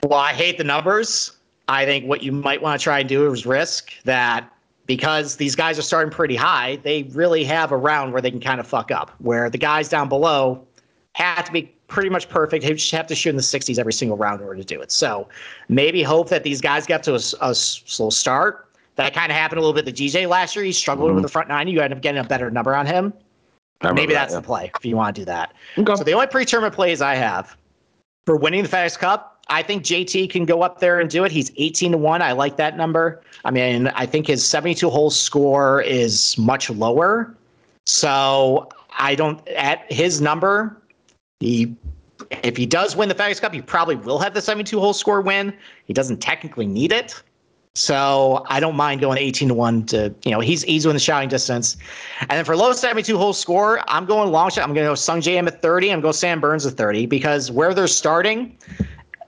while I hate the numbers, I think what you might want to try and do is risk that because these guys are starting pretty high, they really have a round where they can kind of fuck up. Where the guys down below have to be pretty much perfect. They just have to shoot in the 60s every single round in order to do it. So maybe hope that these guys get to a, a slow start. That kind of happened a little bit to DJ last year. He struggled Mhm. with the front nine. You end up getting a better number on him. Maybe that, that's yeah. the play if you want to do that. Okay. So the only pre-tournament plays I have for winning the FedEx Cup, I think JT can go up there and do it. He's 18 to 1. I like that number. I mean, I think his 72 hole score is much lower. So I don't at his number, he if he does win the FedEx Cup, he probably will have the 72 hole score win. He doesn't technically need it. So I don't mind going 18 to 1 to, you know, he's easy in the shouting distance. And then for low 72 hole score, I'm going long shot. I'm going to go Sungjae Im at 30. I'm going Sam Burns at 30 because where they're starting,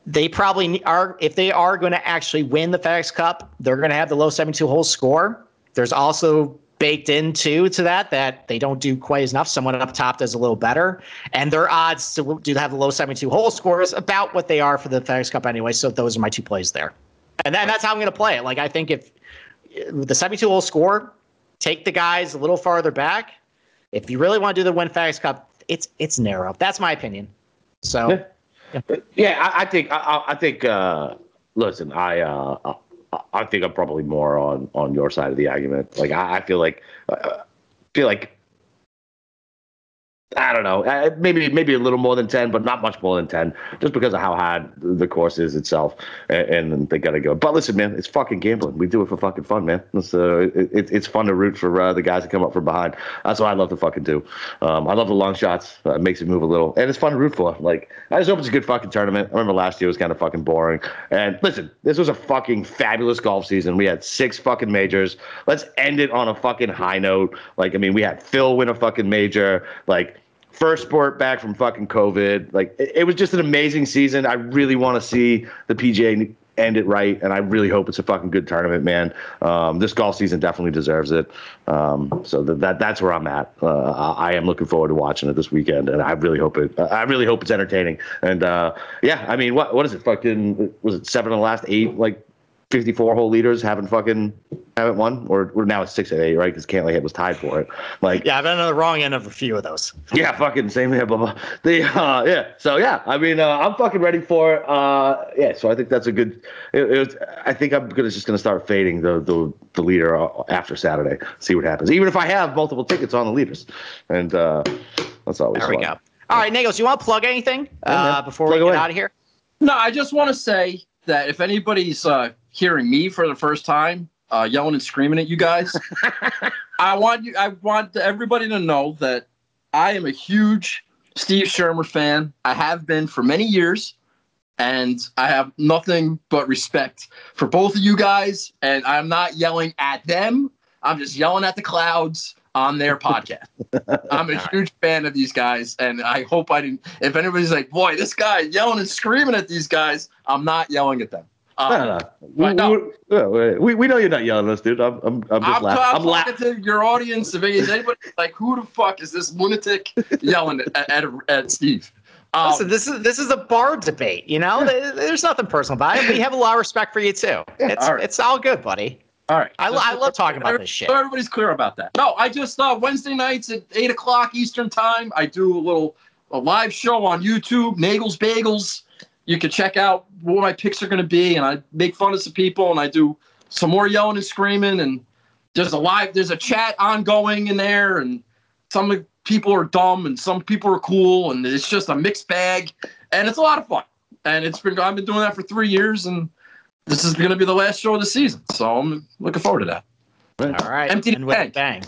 they probably are, if they are going to actually win the FedEx Cup, they're going to have the low 72 hole score. There's also baked into to that that they don't do quite enough. Someone up top does a little better, and their odds to do have the low 72 hole scores about what they are for the FedEx Cup anyway. So those are my two plays there, and then that's how I'm going to play it. Like I think if the 72 hole score, take the guys a little farther back. If you really want to do the win FedEx Cup, it's it's narrow. That's my opinion. So Yeah. Yeah, I, I think I, I- think. Uh, listen, I, uh, I I think I'm probably more on on your side of the argument. Like I, I feel like uh, feel like I don't know, uh, maybe maybe a little more than ten, but not much more than ten, just because of how hard the course is itself, and, and they got to go. But listen, man, it's fucking gambling. We do it for fucking fun, man. So it, it, it's fun to root for uh, the guys that come up from behind. That's what I love to fucking do. Um, I love the long shots. Uh, it makes it move a little, and it's fun to root for. Like I just hope it's a good fucking tournament. I remember last year was kind of fucking boring. And listen, this was a fucking fabulous golf season. We had six fucking majors. Let's end it on a fucking high note. Like I mean, we had Phil win a fucking major. Like first sport back from fucking COVID. Like it, it was just an amazing season. I really want to see the PGA end it right, and I really hope it's a fucking good tournament, man. Um, this golf season definitely deserves it. Um, so that, that that's where I'm at. Uh, I am looking forward to watching it this weekend, and I really hope it. I really hope it's entertaining. And uh, yeah, I mean, what what is it? Fucking was it seven of the last eight like 54 hole leaders haven't fucking haven't won, or we're now at six of eight, right? Because Cantlay was tied for it. Like, yeah, I've been on the wrong end of a few of those. Yeah, fucking same here, blah blah. The uh, yeah, so yeah, I mean, uh, I'm fucking ready for it. Uh, yeah, so I think that's a good. It, it was, I think I'm gonna just gonna start fading the the the leader uh, after Saturday. See what happens. Even if I have multiple tickets on the leaders, and uh, that's always there we fun. go. All right, Nagels, you want to plug anything uh, before plug we get away. out of here? No, I just want to say that if anybody's uh, hearing me for the first time uh, yelling and screaming at you guys, I want you. I want everybody to know that I am a huge Steve Shermer fan. I have been for many years, and I have nothing but respect for both of you guys. And I'm not yelling at them. I'm just yelling at the clouds on their podcast. I'm a huge fan of these guys, and I hope I didn't. If anybody's like, "Boy, this guy yelling and screaming at these guys," I'm not yelling at them. Um, no, no. We, we, we, know you're not yelling at us, dude. I'm, I'm, I'm just I'm, laughing. I'm, I'm talking to your audience. If anybody like, who the fuck is this lunatic yelling at, at, at Steve? Um, Listen, this is this is a bar debate. You know, there's nothing personal about it. We have a lot of respect for you too. It's all right. it's all good, buddy. All right. I, I love talking about this shit. So everybody's clear about that. No, I just uh, Wednesday nights at eight o'clock Eastern time. I do a little a live show on YouTube, Nagels Bagels you can check out what my picks are going to be, and I make fun of some people, and I do some more yelling and screaming, and there's a live, there's a chat ongoing in there, and some people are dumb and some people are cool, and it's just a mixed bag, and it's a lot of fun. And it's been I've been doing that for three years, and this is going to be the last show of the season, so I'm looking forward to that. All right, empty and the tank. bang.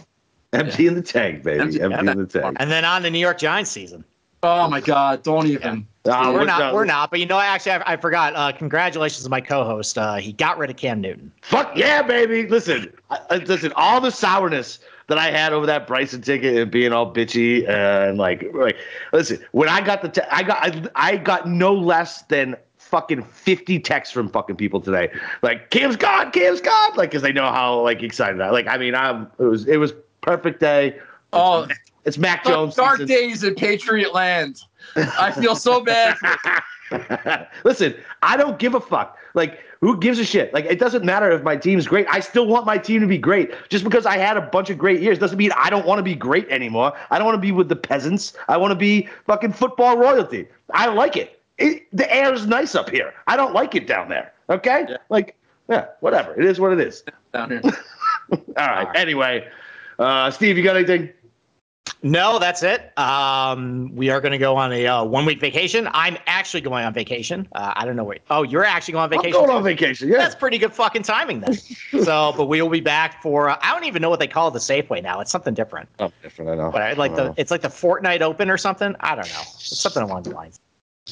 Empty in the tank, baby. Empty, empty in the tank. And then on the New York Giants season. Oh my God! Don't even. Yeah. Uh, we're not. We're not. But you know, actually, I, I forgot. Uh, congratulations to my co-host. Uh, he got rid of Cam Newton. Fuck yeah, baby! Listen, I, listen. All the sourness that I had over that Bryson ticket and being all bitchy and like, like, listen. When I got the, te- I got, I, I got no less than fucking 50 texts from fucking people today. Like, Cam's gone, Cam's gone. Like, cause they know how like excited I like, I mean, I'm, it was, it was perfect day. Oh, it's Mac Jones. Dark season. days in Patriot land. I feel so bad. Listen, I don't give a fuck. Like, who gives a shit? Like, it doesn't matter if my team's great. I still want my team to be great. Just because I had a bunch of great years doesn't mean I don't want to be great anymore. I don't want to be with the peasants. I want to be fucking football royalty. I like it. it the air is nice up here. I don't like it down there. Okay? Yeah. Like, yeah, whatever. It is what it is. Down here. All right. All right. Anyway, uh, Steve, you got anything? No, that's it. Um, we are going to go on a uh, one week vacation. I'm actually going on vacation. Uh, I don't know where. Oh, you're actually going on vacation. I'm going on vacation. Yeah, that's pretty good fucking timing then. so, but we will be back for. Uh, I don't even know what they call the Safeway now. It's something different. Oh, different. I know. But I like the. Know. It's like the Fortnite Open or something. I don't know. It's something along the lines.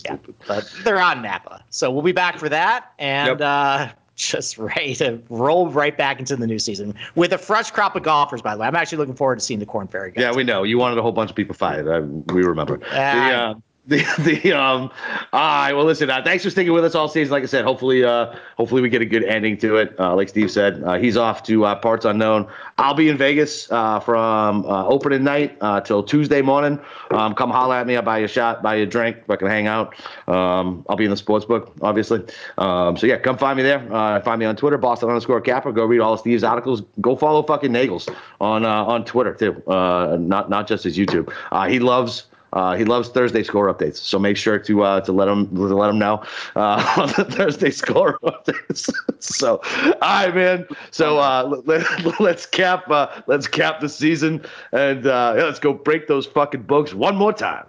Yeah, but they're on Napa, so we'll be back for that. And yep. Just ready to roll right back into the new season with a fresh crop of golfers. By the way, I'm actually looking forward to seeing the Korn Ferry guys. Yeah, we know you wanted a whole bunch of people fired. Uh, we remember. Uh, the, uh, the the um all right well listen uh, thanks for sticking with us all season. Like i said hopefully uh hopefully we get a good ending to it. Uh, like steve said uh, he's off to uh, parts unknown. I'll be in vegas uh, from uh, opening night uh, till tuesday morning. Um, come holler at me. I'll buy you a shot buy you a drink if i can hang out. Um, i'll be in the sports book obviously. Um, so yeah come find me there. Uh, find me on twitter boston underscore capper go read all of steve's articles. Go follow fucking nagels on uh, on twitter too. Uh, not not just his youtube. Uh, he loves uh, he loves Thursday score updates, so make sure to uh, to let him to let him know uh, on the Thursday score updates. so, all right, man. So uh, let, us cap uh, let's cap the season and uh, let's go break those fucking books one more time.